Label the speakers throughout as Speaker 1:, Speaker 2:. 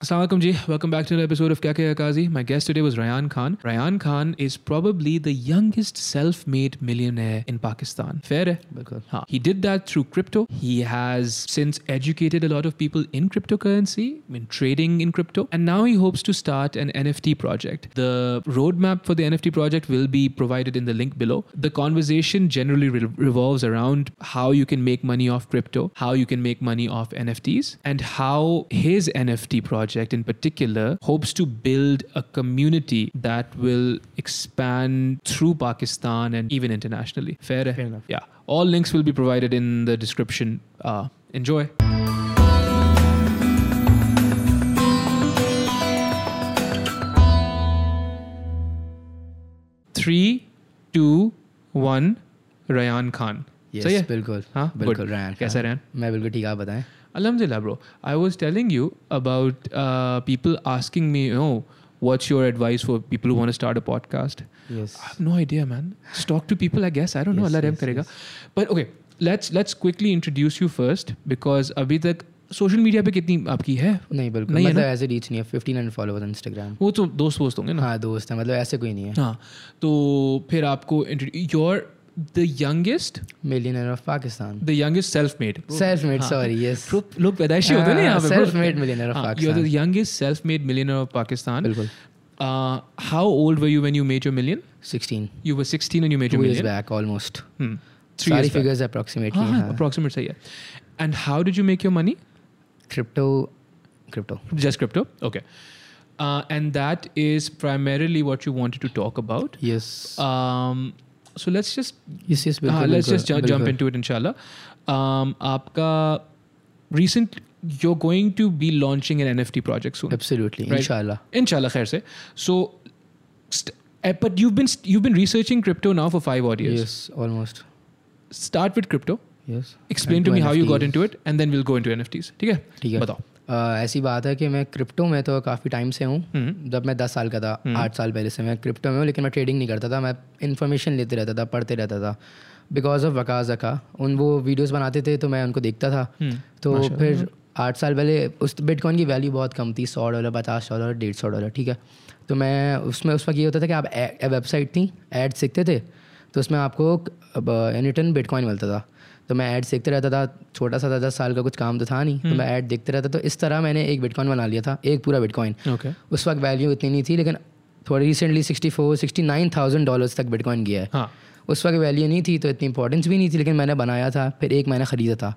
Speaker 1: Assalamualaikum ji, welcome back to another episode of Kya Akazi. My guest today was Ryan Khan. Ryan Khan is probably the youngest self-made millionaire in Pakistan. Fair hai? He did that through crypto. He has since educated a lot of people in cryptocurrency, in trading in crypto, and now he hopes to start an NFT project. The roadmap for the NFT project will be provided in the link below. The conversation generally re- revolves around how you can make money off crypto, how you can make money off NFTs, and how his NFT project in particular hopes to build a community that will expand through Pakistan and even internationally. Fair, hai?
Speaker 2: Fair enough.
Speaker 1: Yeah. All links will be provided in the description. Uh, enjoy. Three, two, one. Rayan Khan.
Speaker 2: Yes
Speaker 1: सही है?
Speaker 2: बिल्कुल
Speaker 1: हाँ?
Speaker 2: बिल्कुल
Speaker 1: Good.
Speaker 2: रैन
Speaker 1: कैसा रैन?
Speaker 2: मैं बिल्कुल ठीक आप बताएं
Speaker 1: Alhamdulillah, bro. I was telling you about uh, people asking me, oh, what's your advice for people who want to start a podcast?
Speaker 2: Yes
Speaker 1: I have no idea, man. Just talk to people, I guess. I don't know.
Speaker 2: Yes,
Speaker 1: Allah
Speaker 2: yes,
Speaker 1: yes, karega. But okay, let's let's quickly introduce you first because अभी तक social media पे कितनी आपकी है
Speaker 2: नहीं बिल्कुल
Speaker 1: नहीं है
Speaker 2: मतलब
Speaker 1: ना?
Speaker 2: ऐसे रीच नहीं है फिफ्टीन हंड्रेड फॉलोअर्स इंस्टाग्राम
Speaker 1: वो तो दोस्त वोस्त होंगे ना
Speaker 2: हाँ दोस्त है मतलब ऐसे कोई नहीं है
Speaker 1: हाँ तो फिर आपको your The youngest
Speaker 2: millionaire of Pakistan
Speaker 1: the youngest self made
Speaker 2: self made sorry yes
Speaker 1: लोग पैदाइशी होते हैं ना यहाँ पे
Speaker 2: सेल्फ मेड मिलियनर ऑफ
Speaker 1: हाँ, you're
Speaker 2: Pakistan
Speaker 1: the youngest self-made millionaire of Pakistan.
Speaker 2: बिल्कुल
Speaker 1: Uh, how old were you when you made your million?
Speaker 2: 16
Speaker 1: You were 16 when you made
Speaker 2: two
Speaker 1: your
Speaker 2: years
Speaker 1: million.
Speaker 2: Back almost
Speaker 1: Hmm. Three
Speaker 2: sorry
Speaker 1: years back.
Speaker 2: Figures approximately
Speaker 1: हाँ, हाँ,
Speaker 2: हाँ
Speaker 1: approximate सही है. And how did you make your money?
Speaker 2: Crypto crypto
Speaker 1: Just crypto. Okay. Uh, and that is primarily what you wanted to talk about.
Speaker 2: Yes
Speaker 1: Um, so let's just
Speaker 2: yes yes
Speaker 1: हाँ,
Speaker 2: बिल्कुल
Speaker 1: let's just ju- jump into it inshallah. Um, आपका recent you're going to be launching an NFT project soon.
Speaker 2: Absolutely
Speaker 1: Right.
Speaker 2: इंशाल्लाह
Speaker 1: Inshallah, khair se. So, st- eh, but you've been st- you've been researching crypto now for five odd years.
Speaker 2: Yes almost
Speaker 1: Start with crypto.
Speaker 2: Yes
Speaker 1: Explain to me how you got into it, and then we'll go into NFTs. ठीक है?
Speaker 2: ठीक है
Speaker 1: बताओ.
Speaker 2: ऐसी बात है कि मैं क्रिप्टो में तो काफ़ी टाइम से हूँ।
Speaker 1: हम्म.
Speaker 2: जब मैं दस साल का था आठ साल पहले से मैं क्रिप्टो में हूँ लेकिन मैं ट्रेडिंग नहीं करता था मैं इन्फॉर्मेशन लेते रहता था पढ़ते रहता था। बिकॉज़ ऑफ़ वकाज अका उन वो वीडियोस बनाते थे तो मैं उनको देखता था।
Speaker 1: हम्म.
Speaker 2: तो फिर आठ साल पहले उस बिटकॉइन की वैल्यू बहुत कम थी सौ डॉलर पचास डॉलर डेढ़ सौ डॉलर ठीक है? तो मैं उसमें उस वक्त ये होता था कि आप वेबसाइट थी एड सीखते थे तो उसमें आपको एनी टन बिटकॉइन मिलता था। तो मैं ऐड सीखते रहता था छोटा सा था दस साल का कुछ काम तो था नहीं तो मैं ऐड देखते रहता तो इस तरह मैंने एक बिटकॉइन बना लिया था एक पूरा बिटकॉइन
Speaker 1: Okay.
Speaker 2: उस वक्त वैल्यू इतनी नहीं थी लेकिन थोड़ा recently sixty four sixty nine thousand dollars तक बिटकॉइन गया है
Speaker 1: हाँ.
Speaker 2: उस वक्त वैल्यू नहीं थी तो इतनी इंपॉर्टेंस भी नहीं थी लेकिन मैंने बनाया था फिर एक मैंने ख़रीदा था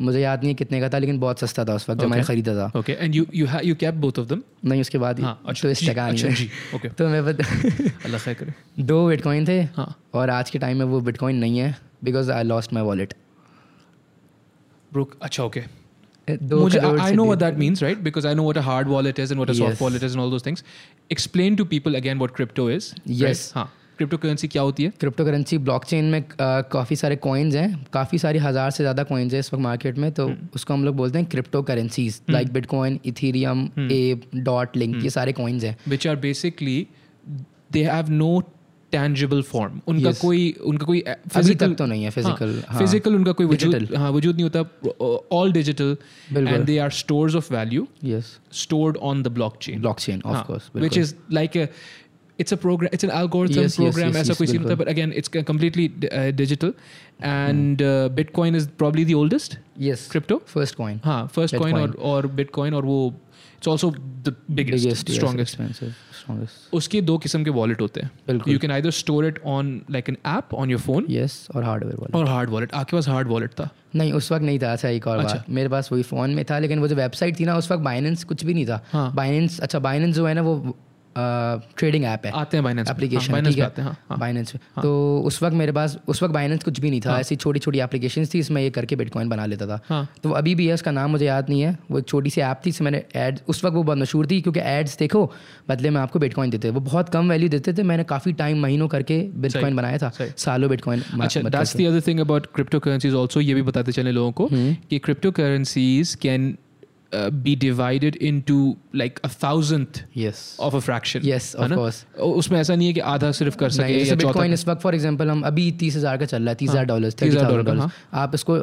Speaker 2: मुझे याद नहीं कितने का था लेकिन बहुत सस्ता था उस वक्त जब मैंने ख़रीदा था
Speaker 1: you you ha- you kept both of them.
Speaker 2: नहीं उसके बाद ही
Speaker 1: हाँ.
Speaker 2: तो इस
Speaker 1: जी,
Speaker 2: टका
Speaker 1: अच्छा जी. Okay.
Speaker 2: तो मैं
Speaker 1: अल्लाह खैर करे.
Speaker 2: दो बिटकॉइन थे
Speaker 1: हाँ.
Speaker 2: और आज के टाइम में वो बिटकॉइन नहीं है because I lost my
Speaker 1: wallet अच्छा
Speaker 2: ओके
Speaker 1: मुझे I know that means right because I know what hard wallet is and soft wallet is all those things explain to people again what crypto is
Speaker 2: yes
Speaker 1: हाँ crypto currency क्या होती है
Speaker 2: crypto currency block chain में काफ़ी सारे coins हैं। काफ़ी सारी हज़ार से ज़्यादा कॉइन्स हैं इस वक्त मार्केट में तो उसको हम लोग बोलते हैं crypto currencies like bitcoin Ethereum a dot link ये सारे कॉइन्स हैं।
Speaker 1: Which are basically they have no tangible form उनका कोई उनका कोई
Speaker 2: फ़िज़िकल तो नहीं है फ़िज़िकल
Speaker 1: फ़िज़िकल उनका कोई वजूद हाँ वजूद नहीं होता।
Speaker 2: All
Speaker 1: digital and they are stores of
Speaker 2: value
Speaker 1: yes on the blockchain
Speaker 2: blockchain of course
Speaker 1: which is like it's a program it's an algorithm program ऐसा कोई सीन होता but again it's completely digital and bitcoin is probably the oldest crypto
Speaker 2: first coin
Speaker 1: हाँ first coin और
Speaker 2: bitcoin
Speaker 1: और वो it's also the biggest strongest
Speaker 2: strongest
Speaker 1: उसके दो किस्म के वॉलेट होते हैं। You can either store it on like an app on your phone
Speaker 2: yes और हार्डवेयर वॉलेट
Speaker 1: और हार्ड वॉलेट आपके पास हार्ड वॉलेट था।
Speaker 2: नहीं उस वक्त नहीं था ऐसा एक और
Speaker 1: अच्छा।
Speaker 2: बात मेरे पास वही फ़ोन में था लेकिन वो जो वेबसाइट थी ना उस वक्त बाइनेंस कुछ भी नहीं था।
Speaker 1: हाँ।
Speaker 2: बाइनेंस अच्छा बाइनेंस जो है ना वो ट्रेडिंग ऐप है।
Speaker 1: आते हैं बाइनेंस
Speaker 2: एप्लीकेशन
Speaker 1: बाइनेंस
Speaker 2: ठीक
Speaker 1: पे
Speaker 2: है
Speaker 1: आते हैं हाँ, हाँ।
Speaker 2: तो उस वक्त मेरे पास उस वक्त बाइनेंस कुछ भी नहीं था। हाँ, ऐसी छोटी छोटी एप्लीकेशन थी इसमें ये करके बिटकॉइन बना लेता था।
Speaker 1: हाँ।
Speaker 2: तो अभी भी है उसका नाम मुझे याद नहीं है। वो एक छोटी सी ऐप थी इसमें मैंने एड उस वक्त वो बहुत मशहूर थी क्योंकि एड्स देखो बदले में आपको बिटकॉइन देते वो बहुत कम वैल्यू देते थे मैंने काफ़ी टाइम महीनों करके बिटकॉइन बनाया था। सालों बिटकॉइन
Speaker 1: अच्छा other thing about crypto currencies also ये भी बताते चले लोगों को कि crypto currencies can be divided into like a thousandth
Speaker 2: yes
Speaker 1: of a fraction
Speaker 2: Yes, of course.
Speaker 1: उसमें ऐसा नहीं है कि आधा सिर्फ़ कर सके या चौथा
Speaker 2: बिटकॉइन इस वक्त फॉर एग्जांपल हम अभी तीस हज़ार का चल रहा है तीस हज़ार डॉलर
Speaker 1: 30,000
Speaker 2: 30,000
Speaker 1: डॉलर
Speaker 2: आप इसको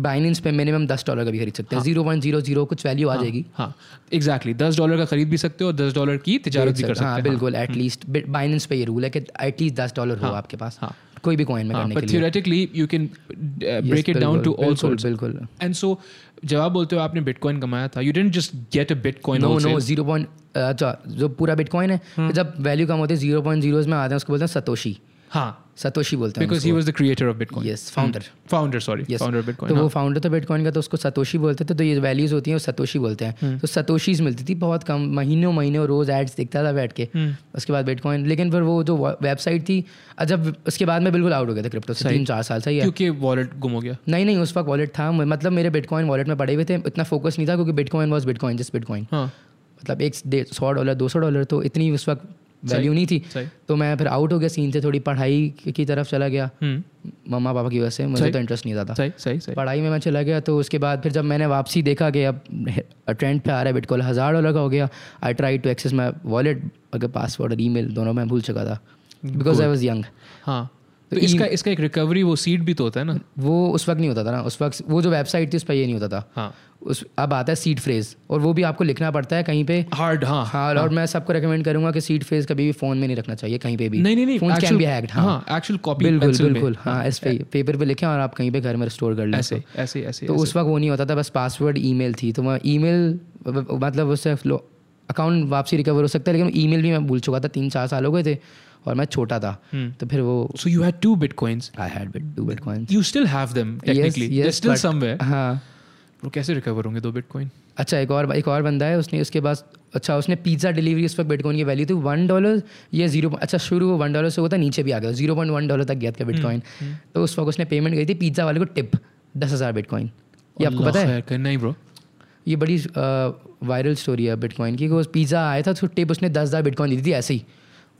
Speaker 2: बाइनेंस पे मिनिमम दस डॉलर का भी खरीद सकते हैं। ज़ीरो पॉइंट ज़ीरो ज़ीरो कुछ वैल्यू आ जाएगी।
Speaker 1: हाँ। एग्जैक्टली दस डॉलर का खरीद भी सकते हो और दस डॉलर की तिजारत भी कर सकते
Speaker 2: हाँ।
Speaker 1: हैं।
Speaker 2: बिल्कुल एटलीस्ट बाइनेंस पे ये रूल है कि एटलीस्ट दस डॉलर हो आपके पास।
Speaker 1: हाँ।
Speaker 2: कोई भी कॉइन में करने के लिए।
Speaker 1: Theoretically you can break it down to
Speaker 2: all
Speaker 1: sorts
Speaker 2: बिल्कुल
Speaker 1: एंड सो जब आप बोलते हो आपने बिटकॉइन कमाया था you didn't just get a bitcoin
Speaker 2: no no zero point अच्छा जो पूरा बिटकॉइन है
Speaker 1: हम्म।
Speaker 2: जब वैल्यू कम होती है ज़ीरो पॉइंट ज़ीरो में आते हैं उसको बोलते हैं सतोशी
Speaker 1: हाँ।
Speaker 2: सतोशी बोलते हैं
Speaker 1: because he was the creator of
Speaker 2: bitcoin yes
Speaker 1: founder founder
Speaker 2: sorry.
Speaker 1: Founder
Speaker 2: तो
Speaker 1: बिटकॉइन
Speaker 2: वो फाउंडर तो बिटकॉइन का तो उसको सतोशी बोलते थे तो ये वैल्यूज़ होती हैं वो सतोशी बोलते हैं।
Speaker 1: हम्म।
Speaker 2: तो सतोशीज मिलती थी बहुत कम महीनों महीनों रोज एड्स दिखता था बैठ के।
Speaker 1: हम्म।
Speaker 2: उसके बाद बिटकॉइन लेकिन फिर वो जो वेबसाइट थी जब उसके बाद में बिल्कुल आउट हो गया था क्रिप्टो से। तीन चार साल सही है।
Speaker 1: क्योंकि वॉलेट गुम हो गया।
Speaker 2: नहीं नहीं उस वक्त वॉलेट था। मतलब मेरे बिटकॉइन वॉलेट में पड़े हुए थे इतना फोकस नहीं था क्योंकि bitcoin was bitcoin just
Speaker 1: bitcoin
Speaker 2: मतलब एक सौ डॉलर दो सौ डॉलर तो इतनी उस वक्त वैल्यू नहीं थी। तो मैं फिर आउट हो गया सीन से थोड़ी पढ़ाई की- तरफ़ चला गया।
Speaker 1: हम्म।
Speaker 2: मम्मा पापा की वजह से मुझे तो इंटरेस्ट नहीं था
Speaker 1: सही सही सही।
Speaker 2: पढ़ाई में मैं चला गया तो उसके बाद फिर जब मैंने वापसी देखा कि अब ट्रेंड पे आ रहा है बिटकॉइन हज़ार डॉलर का हो गया I try to access my wallet अगर पासवर्ड और ई दोनों मैं भूल चुका था। बिकॉज़ आई वॉज़ यंग
Speaker 1: हाँ। तो इसका इसका एक रिकवरी वो सीड भी तो होता है ना।
Speaker 2: वो उस वक्त नहीं होता था ना। उस वक्त वो जो वेबसाइट थी उस पर ये नहीं होता था।
Speaker 1: हाँ।
Speaker 2: उस अब आता है सीड फ्रेज और वो भी आपको लिखना पड़ता है कहीं पे।
Speaker 1: हार्ड हाँ।
Speaker 2: हाँ और मैं सबको रेकमेंड करूँगा कि सीड फ्रेज कभी भी फ़ोन में नहीं रखना चाहिए कहीं पे भी।
Speaker 1: नहीं नहीं नहीं
Speaker 2: फ़ोन कैन बी हैक्ड हाँ।
Speaker 1: हाँ एक्चुअल कॉपी
Speaker 2: बिल्कुल बिल्कुल हाँ इस पे पेपर पे लिखें और आप कहीं पे घर में स्टोर कर लें
Speaker 1: ऐसे ऐसे ऐसे
Speaker 2: तो उस वक्त वो नहीं होता था बस पासवर्ड ईमेल थी। तो मैं ईमेल मतलब उससे अकाउंट वापसी रिकवर हो सकता है लेकिन ईमेल भी मैं भूल चुका था तीन चार साल हो गए थे। और मैं छोटा था
Speaker 1: हम्म।
Speaker 2: तो फिर वो
Speaker 1: So you had two bitcoins.
Speaker 2: I had two bitcoin
Speaker 1: You still have them technically. They're still somewhere.
Speaker 2: हाँ।
Speaker 1: Bro, कैसे रिकवर होंगे दो बिटकॉइन
Speaker 2: अच्छा एक और एक और बंदा है उसने उसके पास अच्छा उसने पिज़्ज़ा डिलीवरी उस वक्त बिटकॉइन की वैल्यू थी वन डॉलर ये ज़ीरो अच्छा शुरू वो वन डॉलर से होता नीचे भी आ गया ज़ीरो पॉइंट वन डॉलर तक गया था बिटकॉइन तो उस वक्त उसने पेमेंट करी थी पिज़्ज़ा वाले को टिप दस हज़ार बिटकॉइन ये आपको पता है?
Speaker 1: नहीं ब्रो
Speaker 2: ये बड़ी वायरल स्टोरी है बिटकॉइन की वो पिज़्ज़ा आया था तो टिप उसने दस हज़ार बिटकॉइन दी थी ऐसे ही। वो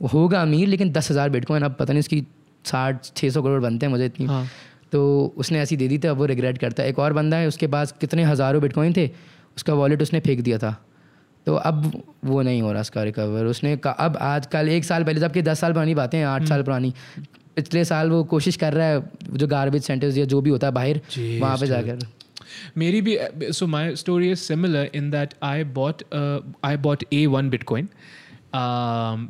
Speaker 2: होगा अमीर लेकिन दस हज़ार बिटकॉइन अब पता नहीं उसकी साठ छः सौ करोड़ बनते हैं मुझे इतनी।
Speaker 1: हाँ।
Speaker 2: तो उसने ऐसी दे दी थी अब वो रिग्रेट करता है। एक और बंदा है उसके पास कितने हज़ारों बिटकॉइन थे उसका वॉलेट उसने फेंक दिया था। तो अब वो नहीं हो रहा उसका रिकवर उसने का अब आजकल एक साल पहले जबकि दस साल पुरानी बातें हैं आठ साल पुरानी। पिछले साल वो कोशिश कर रहा है जो गार्बेज सेंटर्स या जो भी होता है बाहर वहाँ पे जाकर।
Speaker 1: मेरी भी so My story is similar in that I bought bought a one Bitcoin um,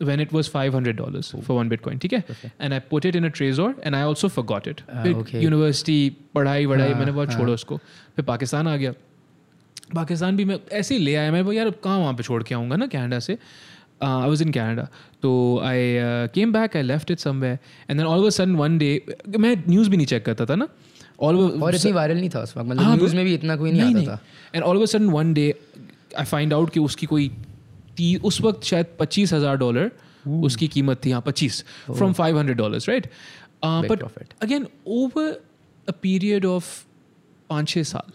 Speaker 1: when it was five hundred dollars for one Bitcoin. ठीक है? And I put it in a Trezor and I also forgot it.
Speaker 2: Ah,
Speaker 1: फिर
Speaker 2: okay.
Speaker 1: University पढ़ाई वढ़ाई
Speaker 2: हाँ,
Speaker 1: मैंने बहुत छोड़ा उसको। फिर पाकिस्तान आ गया। पाकिस्तान भी मैं ऐसे ही ले आया। मैं यार कहाँ वहाँ पे छोड़ के आऊँगा ना कनाडा से? आई वॉज़ इन कैनेडा तो I came back I left it somewhere and then all of sudden one day मैं न्यूज़ भी नहीं चेक करता था ना? ऑल
Speaker 2: और इतनी वायरल नहीं था उस वक्त। मतलब
Speaker 1: हाँ,
Speaker 2: न्यूज़ में भी इतना कोई नहीं आता था।
Speaker 1: And all of sudden one day I find out कि उसकी कोई ती उस वक्त शायद पच्चीस हज़ार डॉलर उसकी कीमत थी हाँ पच्चीस। From five hundred
Speaker 2: dollar
Speaker 1: right
Speaker 2: but
Speaker 1: again over a period of पाँच छः साल।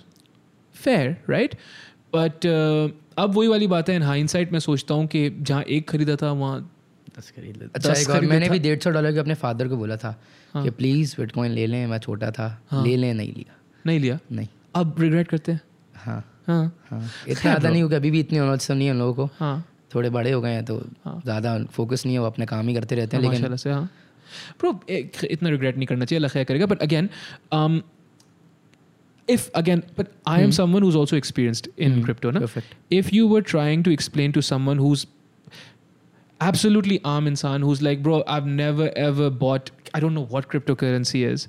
Speaker 1: फेयर राइट बट अब वही वाली बात है। इन हाइंडसाइट मैं सोचता हूँ कि जहाँ एक खरीदा था वहाँ दस खरीद लेता
Speaker 2: अच्छा एक और मैंने भी डेढ़ सौ डॉलर के अपने फादर को बोला था हाँ. कि प्लीज़ बिटकॉइन ले लें मैं छोटा था। हाँ. ले लें नहीं लिया।
Speaker 1: नहीं लिया?
Speaker 2: नहीं।
Speaker 1: अब रिग्रेट करते हैं?
Speaker 2: हाँ।
Speaker 1: हाँ।
Speaker 2: हाँ। इतना ज़्यादा नहीं होगा अभी भी इतनी नॉलेज नहीं है उन लोगों को।
Speaker 1: हाँ।
Speaker 2: थोड़े बड़े हो गए हैं तो हाँ. ज़्यादा फोकस नहीं है वो अपने काम ही करते रहते हैं लेकिन
Speaker 1: से हाँ। प्रो इतना रिग्रेट नहीं करना चाहिए अलग करेगा but again if again but I am someone who's also experienced in crypto
Speaker 2: ना
Speaker 1: if you were trying to explain to someone who's absolutely आम इंसान who's like bro I never ever bought I don't know what crypto currency is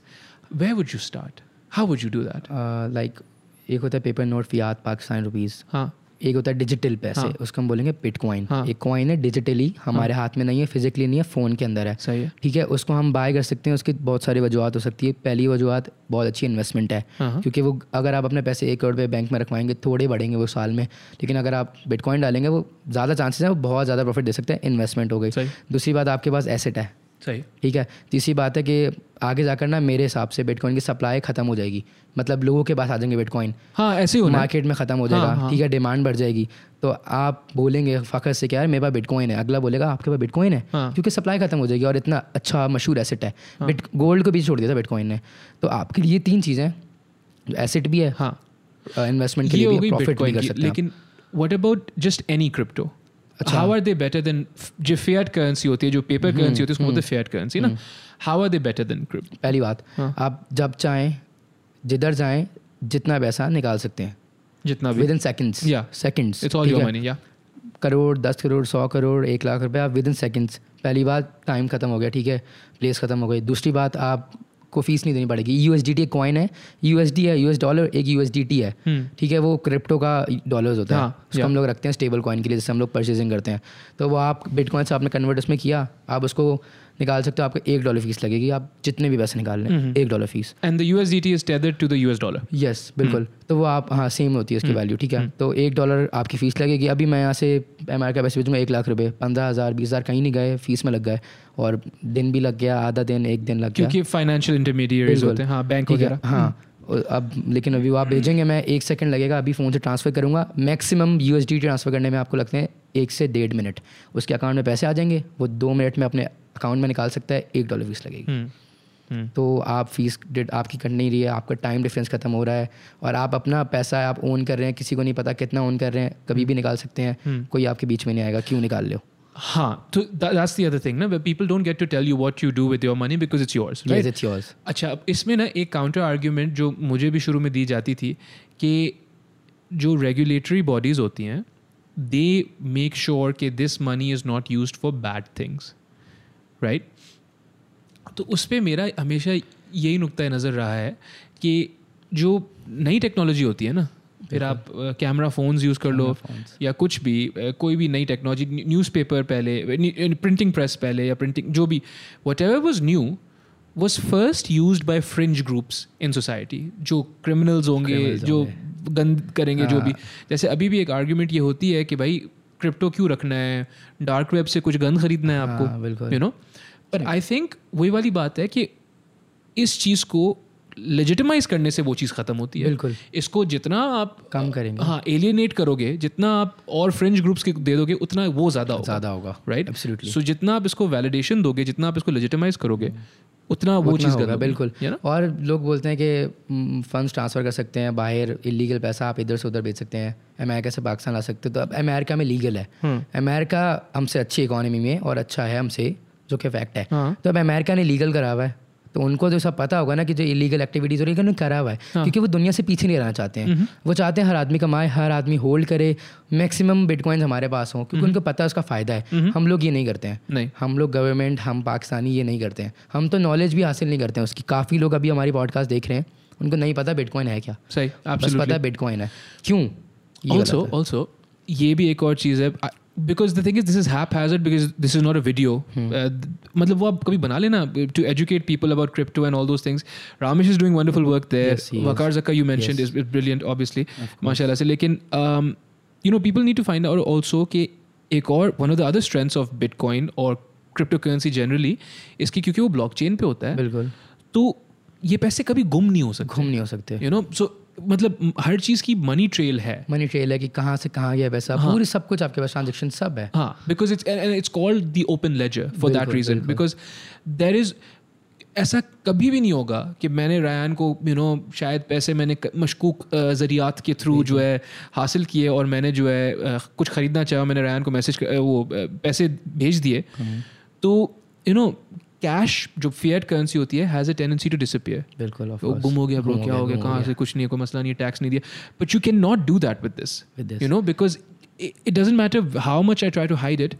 Speaker 1: where would you start how would you do that
Speaker 2: like एक होता है paper note fiat Pakistan rupees
Speaker 1: हाँ।
Speaker 2: एक होता है digital पैसे
Speaker 1: हाँ।
Speaker 2: उसको हम बोलेंगे बिटकॉइन
Speaker 1: हाँ।
Speaker 2: एक कॉइन है डिजिटली हमारे हाँ. हाथ में नहीं है फिजिकली नहीं है फ़ोन के अंदर है।
Speaker 1: सही है।
Speaker 2: ठीक है? उसको हम बाय कर सकते हैं उसकी बहुत सारी वजूहत हो सकती है। पहली वजूहत बहुत अच्छी इन्वेस्टमेंट है।
Speaker 1: हाँ, हाँ।
Speaker 2: क्योंकि वो अगर आप अपने पैसे एक करोड़ रुपये बैंक में रखवाएँगे थोड़े बढ़ेंगे वो साल में। लेकिन अगर आप बिटकॉइन डालेंगे वो ज़्यादा चांसेस हैं वो बहुत ज़्यादा प्रॉफिट दे सकते हैं इन्वेस्टमेंट हो गई। दूसरी बात आपके पास एसेट है।
Speaker 1: सही।
Speaker 2: ठीक है? तीसरी बात है कि आगे जाकर ना मेरे हिसाब से बिटकॉइन की सप्लाई ख़त्म हो जाएगी। मतलब लोगों के पास आ जाएँगे बिटकॉइन
Speaker 1: हाँ ऐसे ही
Speaker 2: मार्केट में ख़त्म हो जाएगा
Speaker 1: हाँ, हाँ।
Speaker 2: ठीक है डिमांड बढ़ जाएगी। तो आप बोलेंगे फ़खर से क्या यार मेरे पास बिटकॉइन है। अगला बोलेगा आपके पास बिटकॉइन है?
Speaker 1: हाँ।
Speaker 2: क्योंकि सप्लाई खत्म हो जाएगी और इतना अच्छा मशहूर एसेट है। बिट गोल्ड को भी छोड़ दिया था बिटकॉइन ने। तो आपके लिए तीन चीज़ें एसेट भी है।
Speaker 1: हाँ।
Speaker 2: इन्वेस्टमेंट के लिए भी प्रॉफिट भी कर सकते हैं
Speaker 1: लेकिन what about just any
Speaker 2: crypto.
Speaker 1: How are they better than जो फेयर करेंसी होती है जो पेपर
Speaker 2: हम्म,
Speaker 1: करेंसी होती है उसको बोलते हैं फेयर करेंसी ना? How are they better than crypto
Speaker 2: पहली बात
Speaker 1: हाँ।
Speaker 2: आप जब चाहें जिधर जाएँ जितना पैसा निकाल सकते हैं।
Speaker 1: जितना
Speaker 2: within seconds
Speaker 1: Yeah.
Speaker 2: Seconds
Speaker 1: it's all your money या
Speaker 2: करोड़ दस करोड़ सौ करोड़ एक लाख रुपए आप विद इन सेकेंड्स पहली बात टाइम खत्म हो गया ठीक है? प्लेस खत्म हो गई। दूसरी बात आपको फ़ीस नहीं देनी पड़ेगी। यू एस डी टी एक कॉइन है। यू एस डी है यू एस डॉलर एक यू एस डी टी है ठीक है? वो क्रिप्टो का डॉलर्स होता है।
Speaker 1: हाँ,
Speaker 2: उसको हम लोग रखते हैं स्टेबल कॉइन के लिए जैसे हम लोग परचेजिंग करते हैं। तो वो आप बिटकॉइन से आपने कन्वर्ट उसमें किया आप उसको निकाल सकते हो आपको एक डॉलर फ़ीस लगेगी। आप जितने भी पैसे निकाल लें एक dollar fees
Speaker 1: and the T is Tether to the US dollar
Speaker 2: yes बिल्कुल। तो वो आप हाँ सेम होती है उसकी वैल्यू ठीक है? तो एक डॉलर आपकी फ़ीस लगेगी। अभी मैं यहाँ से अमेरिका पैसे भेजूँगा एक लाख रुपये पंद्रह हज़ार बीस हज़ार कहीं नहीं गए फ़ीस में लग गए। और दिन भी लग गया आधा दिन एक दिन लग गया।
Speaker 1: क्योंकि फाइनेंशियल
Speaker 2: इंटरमीडिएट
Speaker 1: होते हैं। हाँ बैंक वगैरह।
Speaker 2: हाँ। अब लेकिन अभी वो आप भेजेंगे मैं एक सेकंड लगेगा अभी फ़ोन से ट्रांसफ़र करूँगा। मैक्सिमम यूएसडी ट्रांसफ़र करने में आपको लगते हैं एक से डेढ़ मिनट उसके अकाउंट में पैसे आ जाएँगे वो दो मिनट में अपने अकाउंट में निकाल सकता है एक डॉलर फ़ीस लगेगी।
Speaker 1: हम्म, हम्म,
Speaker 2: तो आप फ़ीस डेट आपकी कट नहीं रही है आपका टाइम डिफरेंस खत्म हो रहा है और आप अपना पैसा आप ओन कर रहे हैं किसी को नहीं पता कितना ओन कर रहे हैं कभी भी निकाल सकते हैं। कोई आपके बीच में नहीं आएगा क्यों निकाल लो
Speaker 1: हाँ तो that- that's अदर थिंग ना don't get to tell you what you do with your money because it's yours right
Speaker 2: Yes, it's yours.
Speaker 1: अच्छा अब इसमें ना एक काउंटर आर्ग्यूमेंट जो मुझे भी शुरू में दी जाती थी कि जो रेगुलेटरी बॉडीज़ होती हैं दे मेक श्योर कि this money is not use for bad things right तो उस पर मेरा हमेशा यही नुक्ता नज़र रहा है कि जो नई टेक्नोलॉजी होती है ना फिर आप कैमरा फ़ोन्स यूज़ कर लो या कुछ भी कोई भी नई टेक्नोलॉजी न्यूज़पेपर पहले प्रिंटिंग प्रेस पहले या प्रिंटिंग जो भी whatever was new was first use by fringe groups in society जो क्रिमिनल्स होंगे जो गंद करेंगे जो भी।
Speaker 2: हाँ।
Speaker 1: जैसे अभी भी एक आर्ग्यूमेंट ये होती है कि भाई क्रिप्टो क्यों रखना है? डार्क वेब से कुछ गंद खरीदना है
Speaker 2: हाँ,
Speaker 1: आपको you know but I think वही वाली बात है कि इस चीज़ को लेजिटिमाइज करने से वो चीज़ ख़त्म होती है।
Speaker 2: बिल्कुल।
Speaker 1: इसको जितना आप
Speaker 2: कम करेंगे।
Speaker 1: हाँ एलियनेट करोगे जितना आप और फ्रेंच ग्रुप्स के दे दोगे उतना वो ज़्यादा होगा।
Speaker 2: ज़्यादा होगा।
Speaker 1: राइट
Speaker 2: एब्सोल्युटली
Speaker 1: सो जितना आप इसको वैलिडेशन दोगे जितना आप इसको लेजिटिमाइज करोगे उतना वो चीज़
Speaker 2: होगा बिल्कुल। और लोग बोलते हैं कि फंड्स ट्रांसफ़र कर सकते हैं बाहर इलीगल पैसा आप इधर से उधर भेज सकते हैं। अमेरिका से पाकिस्तान ला सकते हैं। तो अब अमेरिका में लीगल है।
Speaker 1: हम्म।
Speaker 2: अमेरिका हमसे अच्छी इकोनॉमी में और अच्छा है हमसे जो कि फैक्ट है।
Speaker 1: हाँ।
Speaker 2: तो अब अमेरिका ने लीगल करा हुआ है। तो उनको तो सब पता होगा ना कि जो इलीगल एक्टिविटीज़ हो रही है उन्होंने करा हुआ है।
Speaker 1: हाँ।
Speaker 2: क्योंकि वो दुनिया से पीछे नहीं रहना चाहते हैं। वो चाहते हैं हर आदमी कमाए हर आदमी होल्ड करे मैक्सिमम बिटकॉइंस हमारे पास हों क्योंकि उनको पता है उसका फ़ायदा है। हम लोग ये नहीं करते हैं।
Speaker 1: नहीं।
Speaker 2: हम लोग गवर्नमेंट हम पाकिस्तानी ये नहीं करते हैं। हम तो नॉलेज भी हासिल नहीं करते हैं उसकी। काफ़ी लोग अभी हमारी पॉडकास्ट देख रहे हैं। उनको नहीं पता बिटकॉइन है क्या।
Speaker 1: सही
Speaker 2: बस पता है बिटकॉइन है। क्यों?
Speaker 1: ऑल्सो ऑल्सो ये भी एक और चीज़ है। Because the thing is this is haphazard because this is not a video मतलब वो आप कभी बना लेना to educate people about crypto and all those things Ramesh is doing wonderful work there
Speaker 2: Yes, he is.
Speaker 1: Waqar Zaka you mention is brilliant obviously माशाल्लाह से लेकिन you know people need to find out also कि एक और one of the other strengths of bitcoin और crypto currency generally इसकी क्योंकि वो ब्लॉकचेन पे होता है
Speaker 2: बिल्कुल
Speaker 1: तो ये पैसे कभी गुम नहीं हो सकते
Speaker 2: घूम नहीं हो सकते
Speaker 1: यू नो सो मतलब हर चीज़ की मनी ट्रेल है।
Speaker 2: मनी ट्रेल है कि कहाँ से कहाँ गया पैसा
Speaker 1: हाँ।
Speaker 2: पूरी सब कुछ आपके पास ट्रांजेक्शन सब है।
Speaker 1: हाँ because it's and it's called the open ledger
Speaker 2: for
Speaker 1: that
Speaker 2: reason
Speaker 1: because there is ऐसा कभी भी नहीं होगा कि मैंने रायान को यू you नो know, शायद पैसे मैंने मशकूक ज़रियात के थ्रू जो है हासिल किए और मैंने जो है कुछ ख़रीदना चाहा मैंने रायान को मैसेज वो पैसे भेज दिए। तो यू नो कैश जो फियट करेंसी होती है has a tendency to disappear
Speaker 2: बिल्कुल
Speaker 1: वो गुम हो गया ब्रो क्या हो गया कहाँ से कुछ नहीं है कोई मसला नहीं है टैक्स नहीं दिया। But you can not do that
Speaker 2: with this
Speaker 1: know because it, it doesn't matter how much i try to hide it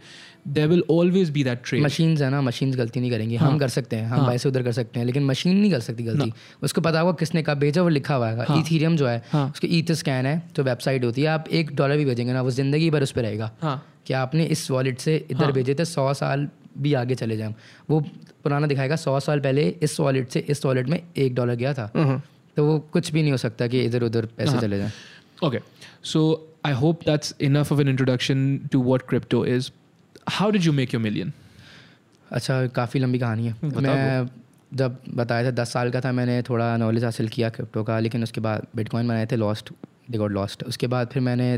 Speaker 1: there will always be that trail
Speaker 2: machines है ना मशीन्स गलती नहीं करेंगी।
Speaker 1: हाँ।
Speaker 2: हम कर सकते हैं हम पैसे उधर कर सकते हैं लेकिन मशीन नहीं कर सकती गलती। उसको पता होगा किसने कहा भेजा वो लिखा हुआ है। इथीरियम जो है
Speaker 1: हाँ।
Speaker 2: उसके ईथ स्कैन है जो वेबसाइट होती है आप एक डॉलर भी भेजेंगे ना वो ज़िंदगी भर उस पर रहेगा।
Speaker 1: हाँ।
Speaker 2: कि आपने इस वॉलेट से इधर भेजे थे सौ साल भी आगे चले जाएँ वो पुराना दिखाएगा सौ साल पहले इस वॉलेट से इस वॉलेट में एक डॉलर गया था। तो वो कुछ भी नहीं हो सकता कि इधर उधर पैसे चले जाएँ।
Speaker 1: Okay so I hope that's enough of an introduction to what crypto is. How did you make your million?
Speaker 2: अच्छा काफ़ी लंबी कहानी है। मैं जब बताया था दस साल का था मैंने थोड़ा नॉलेज हासिल किया क्रिप्टो का लेकिन उसके बाद बिटकॉइन बनाए थे लॉस्ट दे गॉट लॉस्ट उसके बाद फिर मैंने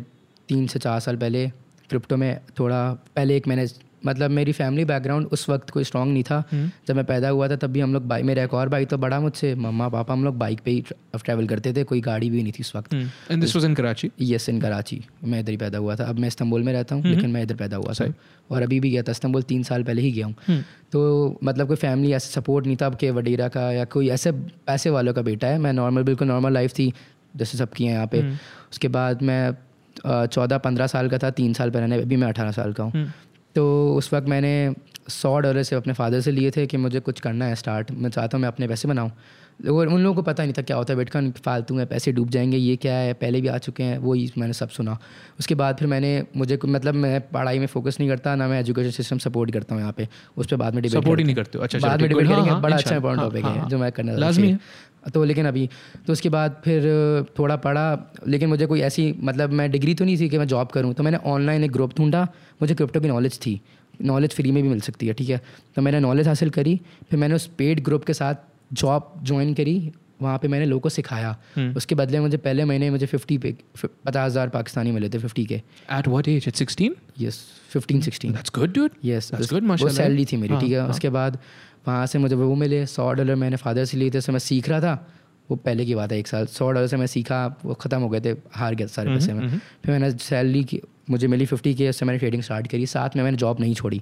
Speaker 2: तीन से चार साल पहले क्रिप्टो में थोड़ा पहले एक मैंने मतलब मेरी फैमिली बैकग्राउंड उस वक्त कोई स्ट्रांग नहीं था। जब मैं पैदा हुआ था तब भी हम लोग बाइक मेरा एक और भाई तो बड़ा मुझसे मम्मा पापा हम लोग बाइक पे ही ट्रैवल करते थे। कोई गाड़ी भी नहीं थी उस वक्त।
Speaker 1: And this was in Karachi
Speaker 2: yes in Karachi मैं इधर ही पैदा हुआ था। अब मैं इस्तांबुल में रहता हूँ लेकिन मैं इधर पैदा हुआ था। और अभी भी गया था। इस्तांबुल तीन साल पहले ही गया हूँ। तो मतलब कोई फैमिली ऐसा सपोर्ट नहीं था कि वडेरा का या कोई ऐसे पैसे वालों का बेटा है। मैं नॉर्मल बिल्कुल नॉर्मल लाइफ थी। जैसे सब सबकी है यहाँ पे। उसके बाद मैं चौदह पंद्रह साल का था। तीन साल पहले अभी मैं अठारह साल का हूँ। तो उस वक्त मैंने सौ डॉलर से अपने फादर से लिए थे कि मुझे कुछ करना है स्टार्ट मैं चाहता हूँ मैं अपने पैसे बनाऊँ। और उन लोगों को पता नहीं था क्या होता है। बिटकॉइन फालतू में पैसे डूब जाएँगे ये क्या है? पहले भी आ चुके हैं वो ही मैंने सब सुना। उसके बाद फिर मैंने मुझे मतलब मैं पढ़ाई में फोकस नहीं करता ना मैं एजुकेशन सिस्टम सपोर्ट करता हूँ यहाँ पे। उस पर बाद में डिबेट
Speaker 1: सपोर्ट ही नहीं करते। अच्छा
Speaker 2: बाद में डिबेट करेंगे बड़ा अच्छा इंपॉर्टेंट टॉपिक है जो मैं करना
Speaker 1: लाजमी है।
Speaker 2: तो लेकिन अभी तो उसके बाद फिर थोड़ा पढ़ा लेकिन मुझे कोई ऐसी मतलब मैं डिग्री तो नहीं थी कि मैं जॉब करूँ तो मैंने ऑनलाइन एक ग्रुप ढूंढा मुझे क्रिप्टो की नॉलेज थी नॉलेज फ्री में भी मिल सकती है ठीक है? तो मैंने नॉलेज हासिल करी फिर मैंने उस पेड ग्रुप के साथ जॉब ज्वाइन करी वहाँ पे मैंने लोगों को सिखाया। उसके बदले मुझे पहले महीने मुझे फिफ्टी पे पचास हज़ार पाकिस्तानी मिले थे फिफ्टी के। At what age
Speaker 1: at sixteen yes
Speaker 2: fifteen
Speaker 1: sixteen good
Speaker 2: yes
Speaker 1: माशाल्लाह।
Speaker 2: सैलरी थी मेरी
Speaker 1: हाँ,
Speaker 2: ठीक है। उसके बाद वहाँ से मुझे वो मिले सौ डॉलर मैंने फादर से लिए थे उससे मैं सीख रहा था। वो पहले की बात है एक साल सौ डॉलर से मैं सीखा वो ख़त्म हो गए थे हार गया सारे पैसे में। फिर मैंने सैलरी की मुझे मिली फिफ्टी के उससे मैंने ट्रेडिंग स्टार्ट करी। साथ में मैंने जॉब नहीं छोड़ी।